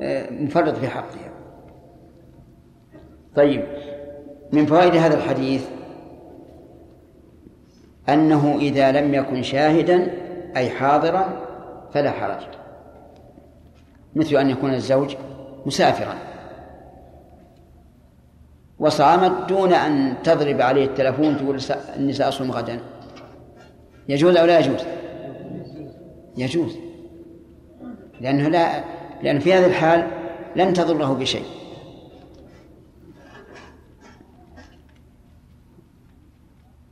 Speaker 1: آه، مفرط في حقها. طيب من فوائد هذا الحديث أنه إذا لم يكن شاهدا أي حاضرا فلا حرج. مثل أن يكون الزوج مسافرا. وصامت دون أن تضرب عليه التلفون تقول إني سأصوم غدا. يجوز أو لا يجوز؟ يجوز. لأنه لا لأن في هذه الحال لن تضره بشيء.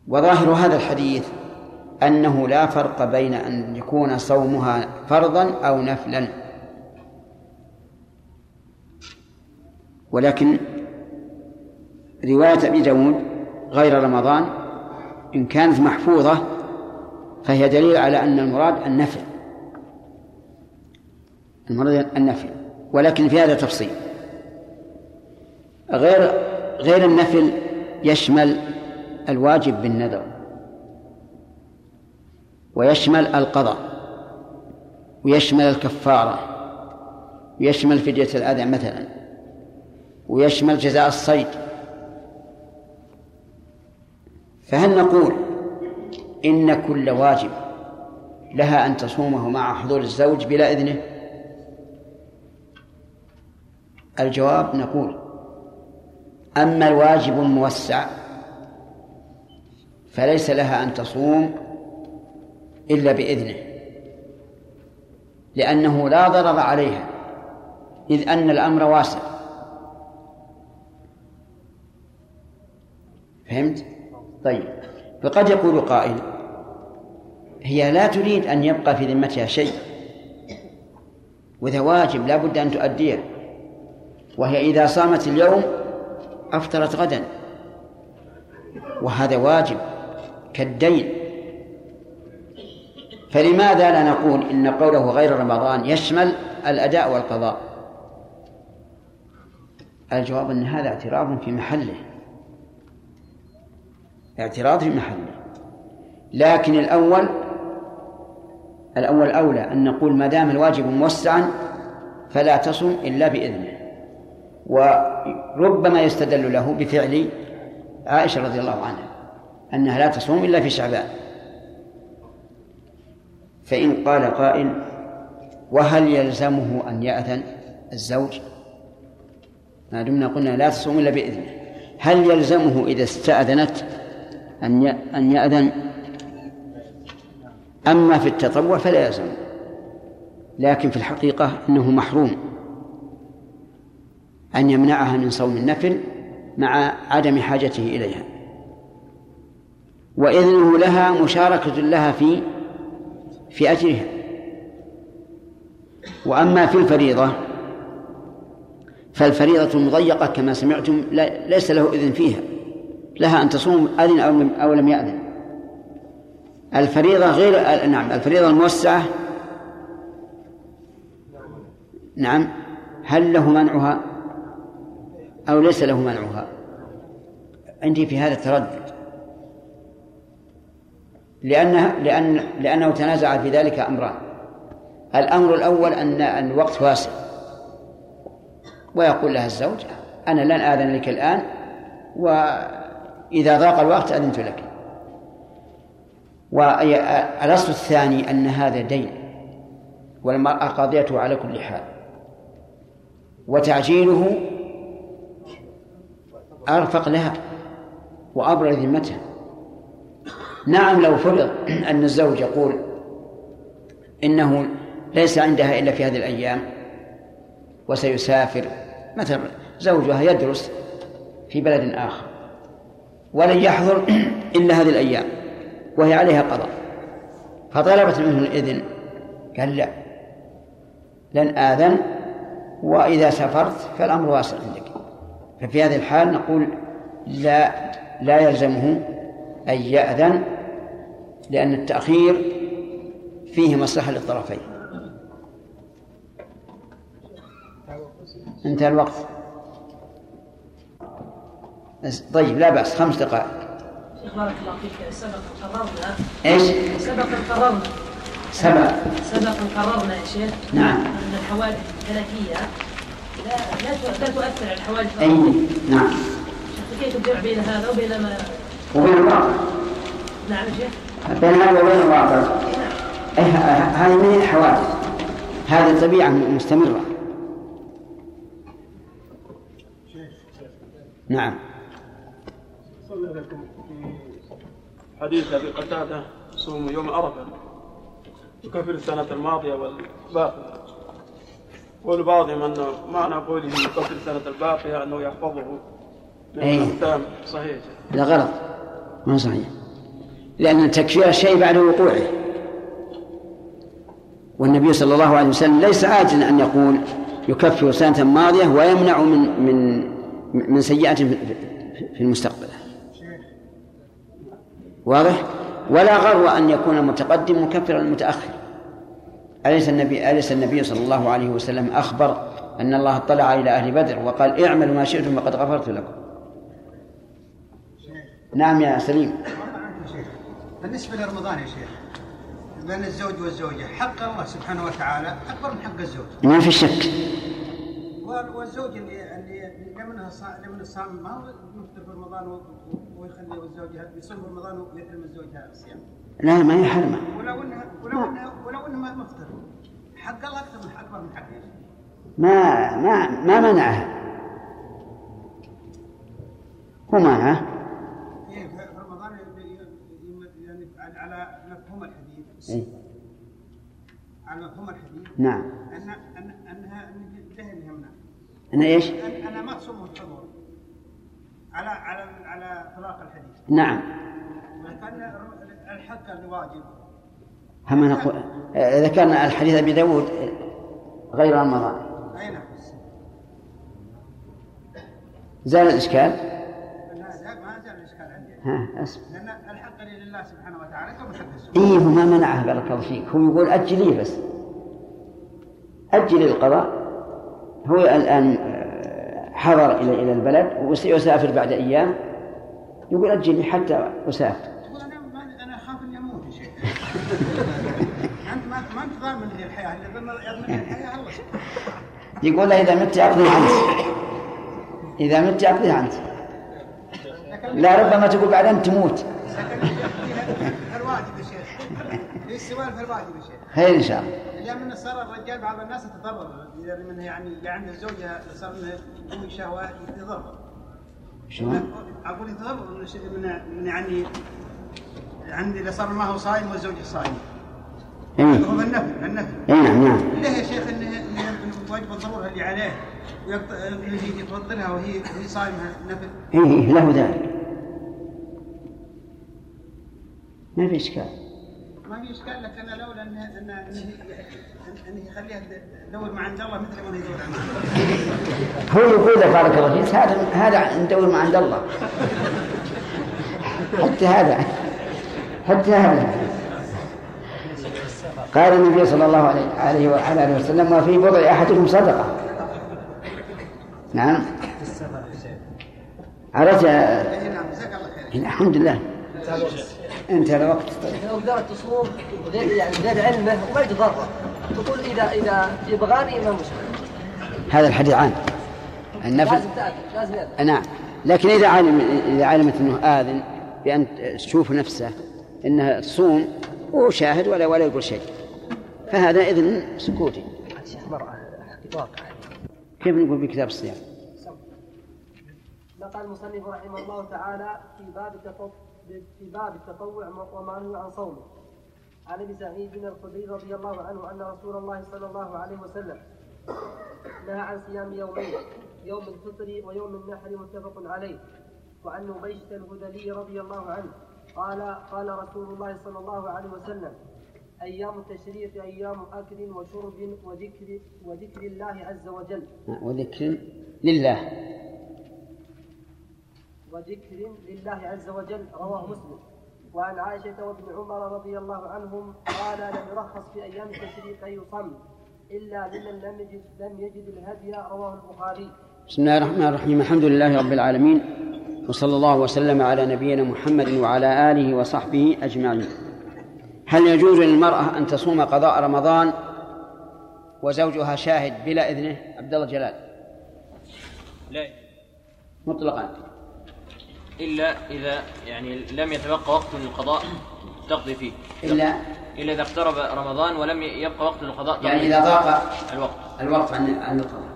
Speaker 1: وظاهر هذا الحديث أنه لا فرق بين أن يكون صومها فرضا أو نفلا. ولكن رواية أبي داود غير رمضان إن كانت محفوظة فهي دليل على أن المراد النفل. المراد النفل. ولكن في هذا تفصيل. غير غير النفل يشمل الواجب بالنذر ويشمل القضاء ويشمل الكفارة ويشمل فدية الأذى مثلا ويشمل جزاء الصيد. فهل نقول إن كل واجب لها أن تصومه مع حضور الزوج بلا إذنه؟ الجواب نقول أما الواجب الموسع فليس لها أن تصوم إلا بإذنه لأنه لا ضرر عليها إذ أن الأمر واسع. فهمت؟ طيب. فقد يقول قائل هي لا تريد أن يبقى في ذمتها شيء وإذا واجب لا بد أن تؤديه وهي إذا صامت اليوم أفطرت غدا وهذا واجب. كالدين. فلماذا لا نقول إن قوله غير رمضان يشمل الأداء والقضاء؟ الجواب أن هذا اعتراض في محله. اعتراض في محله. لكن الأول الأول أولى أن نقول ما دام الواجب موسعا فلا تصم إلا بإذنه. وربما يستدل له بفعل عائشة رضي الله عنها. أنها لا تصوم إلا في شعبان. فإن قال قائل وهل يلزمه أن يأذن الزوج؟ ما دمنا قلنا لا تصوم إلا بإذنه. هل يلزمه إذا استأذنت أن أن يأذن؟ أما في التطوع فلا يلزم. لكن في الحقيقة أنه محروم أن يمنعها من صوم النفل مع عدم حاجته إليها. وإذنه لها مشاركة لها في في أجرها. وأما في الفريضة فالفريضة المضيقة كما سمعتم ليس له إذن فيها. لها أن تصوم أذن أو لم, أو لم يأذن. الفريضة غير نعم الفريضة الموسعة. نعم. هل له منعها أو ليس له منعها؟ عندي في هذا تردد لأنه لأن لأنه تنازع في ذلك أمران. الأمر الأول أن الوقت واسع. ويقول لها الزوج أنا لن آذن لك الآن وإذا ضاق الوقت أذنت لك. والأصل الثاني أن هذا دين والمرأة قاضيته على كل حال. وتعجيله أرفق لها وأبرى ذمتها نعم لو فرض أن الزوج يقول إنه ليس عندها إلا في هذه الأيام وسيسافر مثلا زوجها يدرس في بلد آخر ولن يحضر إلا هذه الأيام وهي عليها قضاء فطلبت منه الإذن قال لا لن آذن وإذا سافرت فالأمر واسع عندك. ففي هذه الحال نقول لا لا يلزمه أن يأذن لأن التأخير فيه مصلحة للطرفين. انتهى الوقت طيب لا بأس خمس دقائق.
Speaker 6: بارك الله فيك. سبق قررنا.
Speaker 1: إيش؟
Speaker 6: سبق قررنا.
Speaker 1: سبق.
Speaker 6: سبق قررنا يا شيخ
Speaker 1: نعم.
Speaker 6: أن الحوادث الفلكيه لا لا تؤ- لا تؤثر على الحوادث.
Speaker 1: أي
Speaker 6: الأرضية.
Speaker 1: نعم.
Speaker 6: شيخ كيف الجمع بين هذا وبين ما
Speaker 1: وبين الواقع
Speaker 6: نعم يا شيخ.
Speaker 1: بين هذا وبين الواقع أي ه- هذه من الحوادث. هذه طبيعة مستمرة. نعم.
Speaker 4: صلى لكم في حديث أبي قتادة صوم يوم عرفة. يكفر السنة الماضية والباقية. قول بعضهم معنى قوله يكفر السنة الباقية أنه يحفظه. من
Speaker 1: أي.
Speaker 4: الاحكام صحيح.
Speaker 1: لا غلط. ما صحيح. لأن تكفير الشيء بعد وقوعه. والنبي صلى الله عليه وسلم ليس عاجلا أن يقول يكفر سنة ماضية ويمنع من من من سيئة في- في المستقبل. واضح؟ ولا غرو أن يكون المتقدم مكفرا المتأخر أليس النبي أليس النبي صلى الله عليه وسلم أخبر أن الله اطلع إلى أهل بدر وقال اعملوا ما شئتم فقد غفرت لكم؟ نعم يا سليم.
Speaker 5: بالنسبة لرمضان يا شيخ بين الزوج والزوجة حق الله سبحانه وتعالى أكبر من حق الزوج.
Speaker 1: ما في شك.
Speaker 5: وال- والزوج اللي اللي لمن لمن الصام ما هو يفطر في رمضان ويخلي الزوجة يصوم في رمضان ويحرم الزوجة الصيام.
Speaker 1: لا ما هي حرمة
Speaker 5: ولو انها ولو انها ولو انها ما مفطر حق الله أكثر من أكبر من حقه
Speaker 1: ما ما ما منعها هو منعه
Speaker 5: إيه، في في رمضان ي- ي- يعني على- على مفهوم الحديث
Speaker 1: إيه.
Speaker 5: على مفهوم الحديث.
Speaker 1: نعم.
Speaker 5: ان ان انها أن ذهن يمنع
Speaker 1: أنا إيش؟
Speaker 5: أن- أنا ما تصوم الحضور على على على طلاق الحديث.
Speaker 1: نعم.
Speaker 5: ولكن الحق الواجب.
Speaker 1: هم نقول ذكرنا الحديث أبي داود غير رمضان
Speaker 5: أي نعم.
Speaker 1: زال الإشكال
Speaker 5: لا زال- ما زال الاشكال عندي
Speaker 1: ها. أسف
Speaker 5: لأن الحق لله سبحانه وتعالى كما الزوج
Speaker 1: إيه هو ما منعه بارك الله فيك. هو يقول أجلي بس. أجل القضاء. هو الآن آه، حضر إلى إلى البلد وسيسافر بعد أيام. يقول أجلي حتى أسافر.
Speaker 5: يقول أنا أخاف إني أموت يا شيخ. [LAUGHS] أنت ما ما أنت ضامن لي الحياة اللي ضمن يضمن لي الحياة الله
Speaker 1: يقول إذا مت أقضيها أنت. إذا مت أقضيها أنت. لا ربما تقول بعدين تموت.
Speaker 5: الواجب يا شيخ الواجب يا شيخ
Speaker 1: خير إن شاء الله.
Speaker 5: اليوم من صار الرجال بعض الناس يتضرر إذا من يعني اللي عند الزوجة صار منه قوي شهوات يتضرر.
Speaker 1: شلون؟
Speaker 5: أقول يتضرر من من يعني عندي إذا صار ما هو صايم والزوج صايم
Speaker 1: إيه.
Speaker 5: هو النفل النفل
Speaker 1: إيه نعم نعم.
Speaker 5: ليه يا شيخ انه واجب الضرورة اللي عليه؟ يفضلها وهي وهي صايمة نفل
Speaker 1: إيه إيه له ذلك. ما في إشكال
Speaker 5: ما في اشكال لك أنا لولا انه انه انه يخليها تدور مع عند الله مثل ما يدور.
Speaker 1: هو يقول بارك الله فيك هذا هذا ندور ما عند الله. حتى هذا. حتى هذا. قال النبي صلى الله عليه عليه وعلى آله وسلم وفي بضع أحدكم صدقة. نعم. عرفت يا-
Speaker 5: إيه نعم جزاك الله خير.
Speaker 1: الحمد لله. انتهى الوقت
Speaker 10: لكن لو قدرت تصوم يعني غير علمه وما يتضرر. تقول اذا إذا يبغاني ما مشكلة.
Speaker 1: هذا الحديث عام. النفل
Speaker 10: لازم تأكل لازم يأكل.
Speaker 1: نعم لكن إذا علم إذا علمت أنه آذن بأن تشوف نفسه أنها تصوم وشاهد ولا ولا يقول شيء. فهذا إذن سكوتي. كيف نقول بكتاب الصيام؟
Speaker 10: قال المصنف رحمه الله تعالى في باب التطوع. في باب التطوع وما نهي عن صومه. عن أبي سعيد بن الخدري رضي الله عنه أن رسول الله صلى الله عليه وسلم نهى عن صيام يومين يوم الفطر ويوم النحر متفق عليه. وعن نبيشة الهذلي رضي الله عنه قال قال رسول الله صلى الله عليه وسلم أيام التشريق أيام أكل وشرب وذكر وذكر الله عز وجل.
Speaker 1: وذكر لله.
Speaker 10: وذكر لله عز وجل رواه مسلم. وعن عائشة وابن عمر رضي الله عنهم قال لم يرخص في أيام التشريق أن يصم إلا لمن لم يجد لم يجد الهدي رواه البخاري.
Speaker 1: بسم الله الرحمن الرحيم. الحمد لله رب العالمين وصلى الله وسلم على نبينا محمد وعلى آله وصحبه أجمعين. هل يجوز للمرأة أن تصوم قضاء رمضان وزوجها شاهد بلا إذنه؟ عبد الله جلال
Speaker 11: لا.
Speaker 1: مطلقا.
Speaker 11: إلا إذا يعني لم يتبقى وقت للقضاء تقضي فيه.
Speaker 1: إلا
Speaker 11: إلا إذا اقترب رمضان ولم يبقى وقت للقضاء
Speaker 1: يعني. إذا ضاق
Speaker 11: الوقت.
Speaker 1: الوقت عن عن القضاء.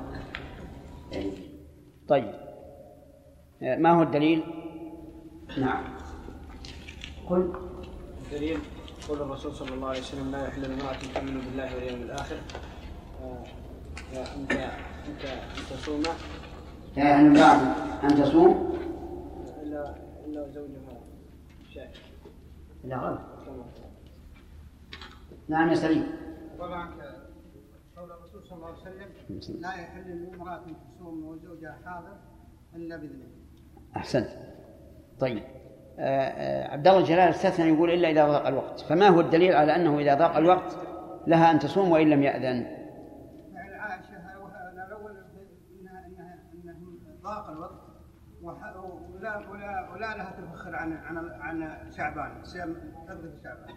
Speaker 1: طيب. ما هو الدليل؟ نعم. قل.
Speaker 5: الدليل قول الرسول صلى الله عليه وسلم لا يحل لامرأة تؤمن بالله واليوم الآخر. آه، أنت أنت أن تصوم.
Speaker 1: لا يحل بعد أن تصوم.
Speaker 5: وزوجها شاهد
Speaker 1: لا غلط. نعم يا سليم.
Speaker 5: طبعا قول الرسول صلى الله عليه وسلم لا يحل لامرأة تصوم وزوجها حاضر إلا بإذنه.
Speaker 1: أحسنت. طيب. آه، آه، عبد الله جلال استثنى يقول إلا إذا ضاق الوقت. فما هو الدليل على أنه إذا ضاق الوقت لها أن تصوم وإن لم يأذن؟
Speaker 5: يعني عائشة الأول إنها إنها إنهم ضاق الوقت ولا ولا ولا لها تفخر عن عن عن شعبان شعبان.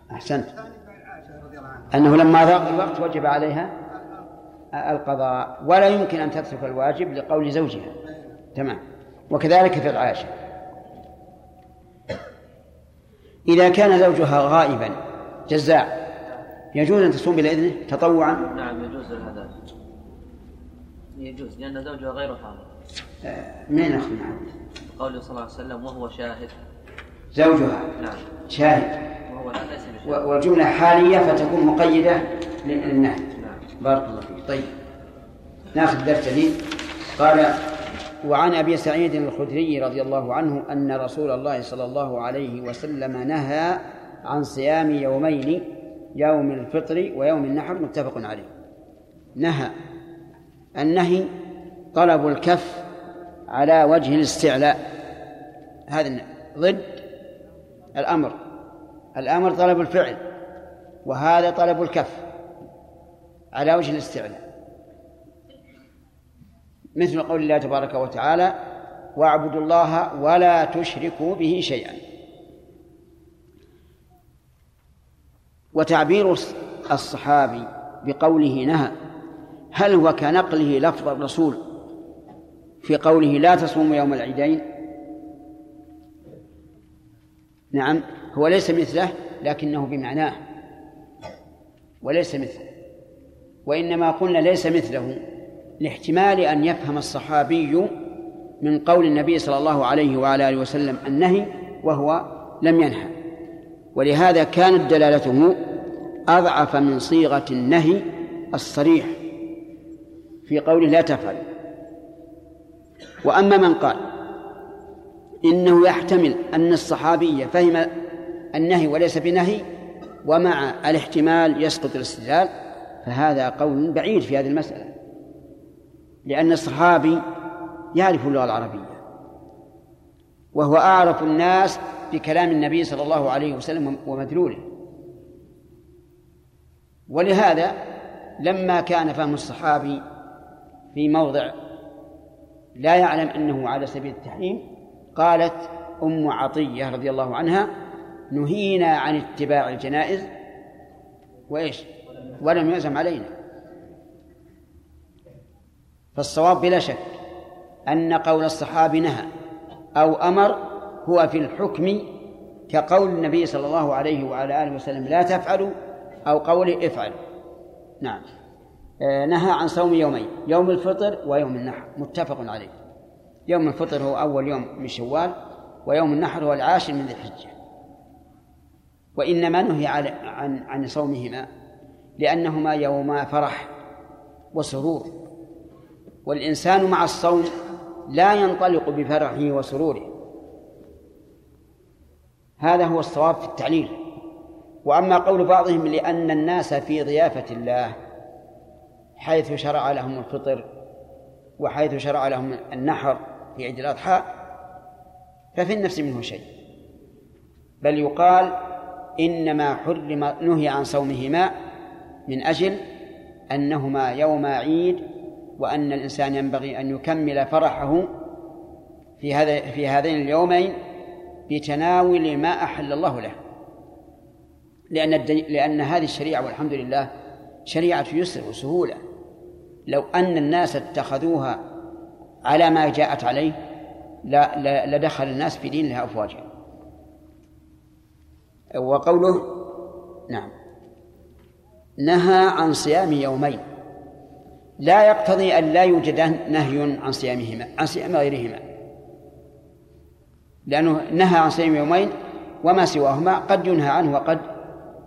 Speaker 5: بعد عائشة رضي الله عنها.
Speaker 1: أنه لما ضاق الوقت وجب عليها القضاء ولا يمكن أن تترك الواجب لقول زوجها. تمام. وكذلك في العاشر إذا كان زوجها غائبا جزاع يجوز أن تصوم بإذنه تطوعا؟
Speaker 7: نعم يجوز هذا. يجوز لأن زوجها غير حاضر.
Speaker 1: منين أخذ نعم
Speaker 7: قوله صلى الله عليه وسلم وهو شاهد.
Speaker 1: زوجها.
Speaker 7: نعم.
Speaker 1: شاهد.
Speaker 7: وهو ليس بشاهد.
Speaker 1: والجملة حالية فتكون مقيدة للنهي بارك الله فيك. طيب. ناخذ درس جديد. قال وعن أبي سعيد الخدري رضي الله عنه أن رسول الله صلى الله عليه وسلم نهى عن صيام يومين يوم الفطر ويوم النحر متفق عليه. نهى. النهي طلب الكف على وجه الاستعلاء. هذا. ضد الأمر. الأمر طلب الفعل وهذا طلب الكف على وجه الاستعلاء. مثل قول الله تبارك وتعالى واعبدوا الله ولا تشركوا به شيئا. وتعبير الصحابي بقوله نهى هل هو كنقله لفظ الرسول في قوله لا تصوموا يوم العيدين. نعم هو ليس مثله لكنه بمعناه. وليس مثله. وإنما قلنا ليس مثله لاحتمال أن يفهم الصحابي من قول النبي صلى الله عليه وعلى آله وسلم النهي وهو لم ينهى. ولهذا كانت دلالته أضعف من صيغة النهي الصريح في قوله لا تفعل. وأما من قال إنه يحتمل أن الصحابي فهم النهي وليس بنهي ومع الاحتمال يسقط الاستدلال فهذا قول بعيد في هذه المسألة. لأن الصحابي يعرف اللغة العربية. وهو أعرف الناس بكلام النبي صلى الله عليه وسلم ومدلوله. ولهذا لما كان فهم الصحابي في موضع لا يعلم أنه على سبيل التحريم. قالت أم عطية رضي الله عنها نهينا عن اتباع الجنائز. وإيش؟ ولم يعزم علينا. فالصواب بلا شك أن قول الصحابي نهى أو أمر هو في الحكم كقول النبي صلى الله عليه وعلى آله وسلم لا تفعلوا أو قوله افعلوا. نعم. نهى عن صوم يومين يوم الفطر ويوم النحر متفق عليه. يوم الفطر هو أول يوم من شوال ويوم النحر هو العاشر من ذي الحجة. وإنما نهي عن عن صومهما لأنهما يوما فرح وسرور. والإنسان مع الصوم لا ينطلق بفرحه وسروره. هذا هو الصواب في التعليل. وأما قول بعضهم لأن الناس في ضيافة الله حيث شرع لهم الفطر وحيث شرع لهم النحر في عيد الأضحى ففي النفس منه شيء. بل يقال إنما حرم نهي عن صومهما من أجل أنهما يوم عيد وأن الإنسان ينبغي أن يكمل فرحه في هذا في هذين اليومين بتناول ما أحل الله له. لأن لأن هذه الشريعة والحمد لله شريعة يسر وسهولة لو أن الناس اتخذوها على ما جاءت عليه لا لدخل الناس في دين لها أفواجا. وقوله نعم نهى عن صيام يومين. لا يقتضي أن لا يوجد نهي عن صيامهما عن صيام غيرهما. لأنه نهى عن صيام يومين وما سواهما قد ينهى عنه وقد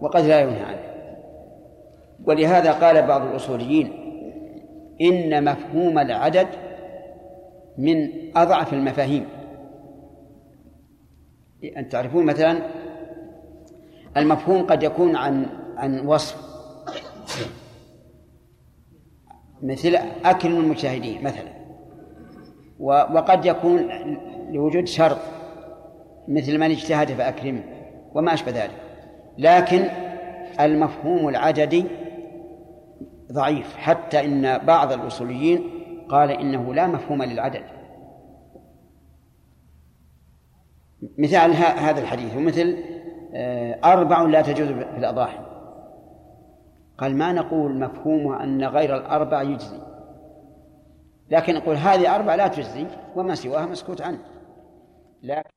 Speaker 1: وقد لا ينهى عنه. ولهذا قال بعض الأصوليين إن مفهوم العدد من أضعف المفاهيم. أن تعرفون مثلا المفهوم قد يكون عن عن وصف. مثل أكرم المجتهدين مثلا. وقد يكون لوجود شرط. مثل من اجتهد فأكرمه وما أشبه ذلك. لكن المفهوم العددي ضعيف حتى إن بعض الأصوليين قال إنه لا مفهوم للعدد. مثال هذا الحديث ومثل آه، أربع لا تجوز في الأضاحي. قال ما نقول مفهومها أن غير الأربع يجزي. لكن نقول هذه أربع لا تجزي وما سواها مسكوت عنه. لكن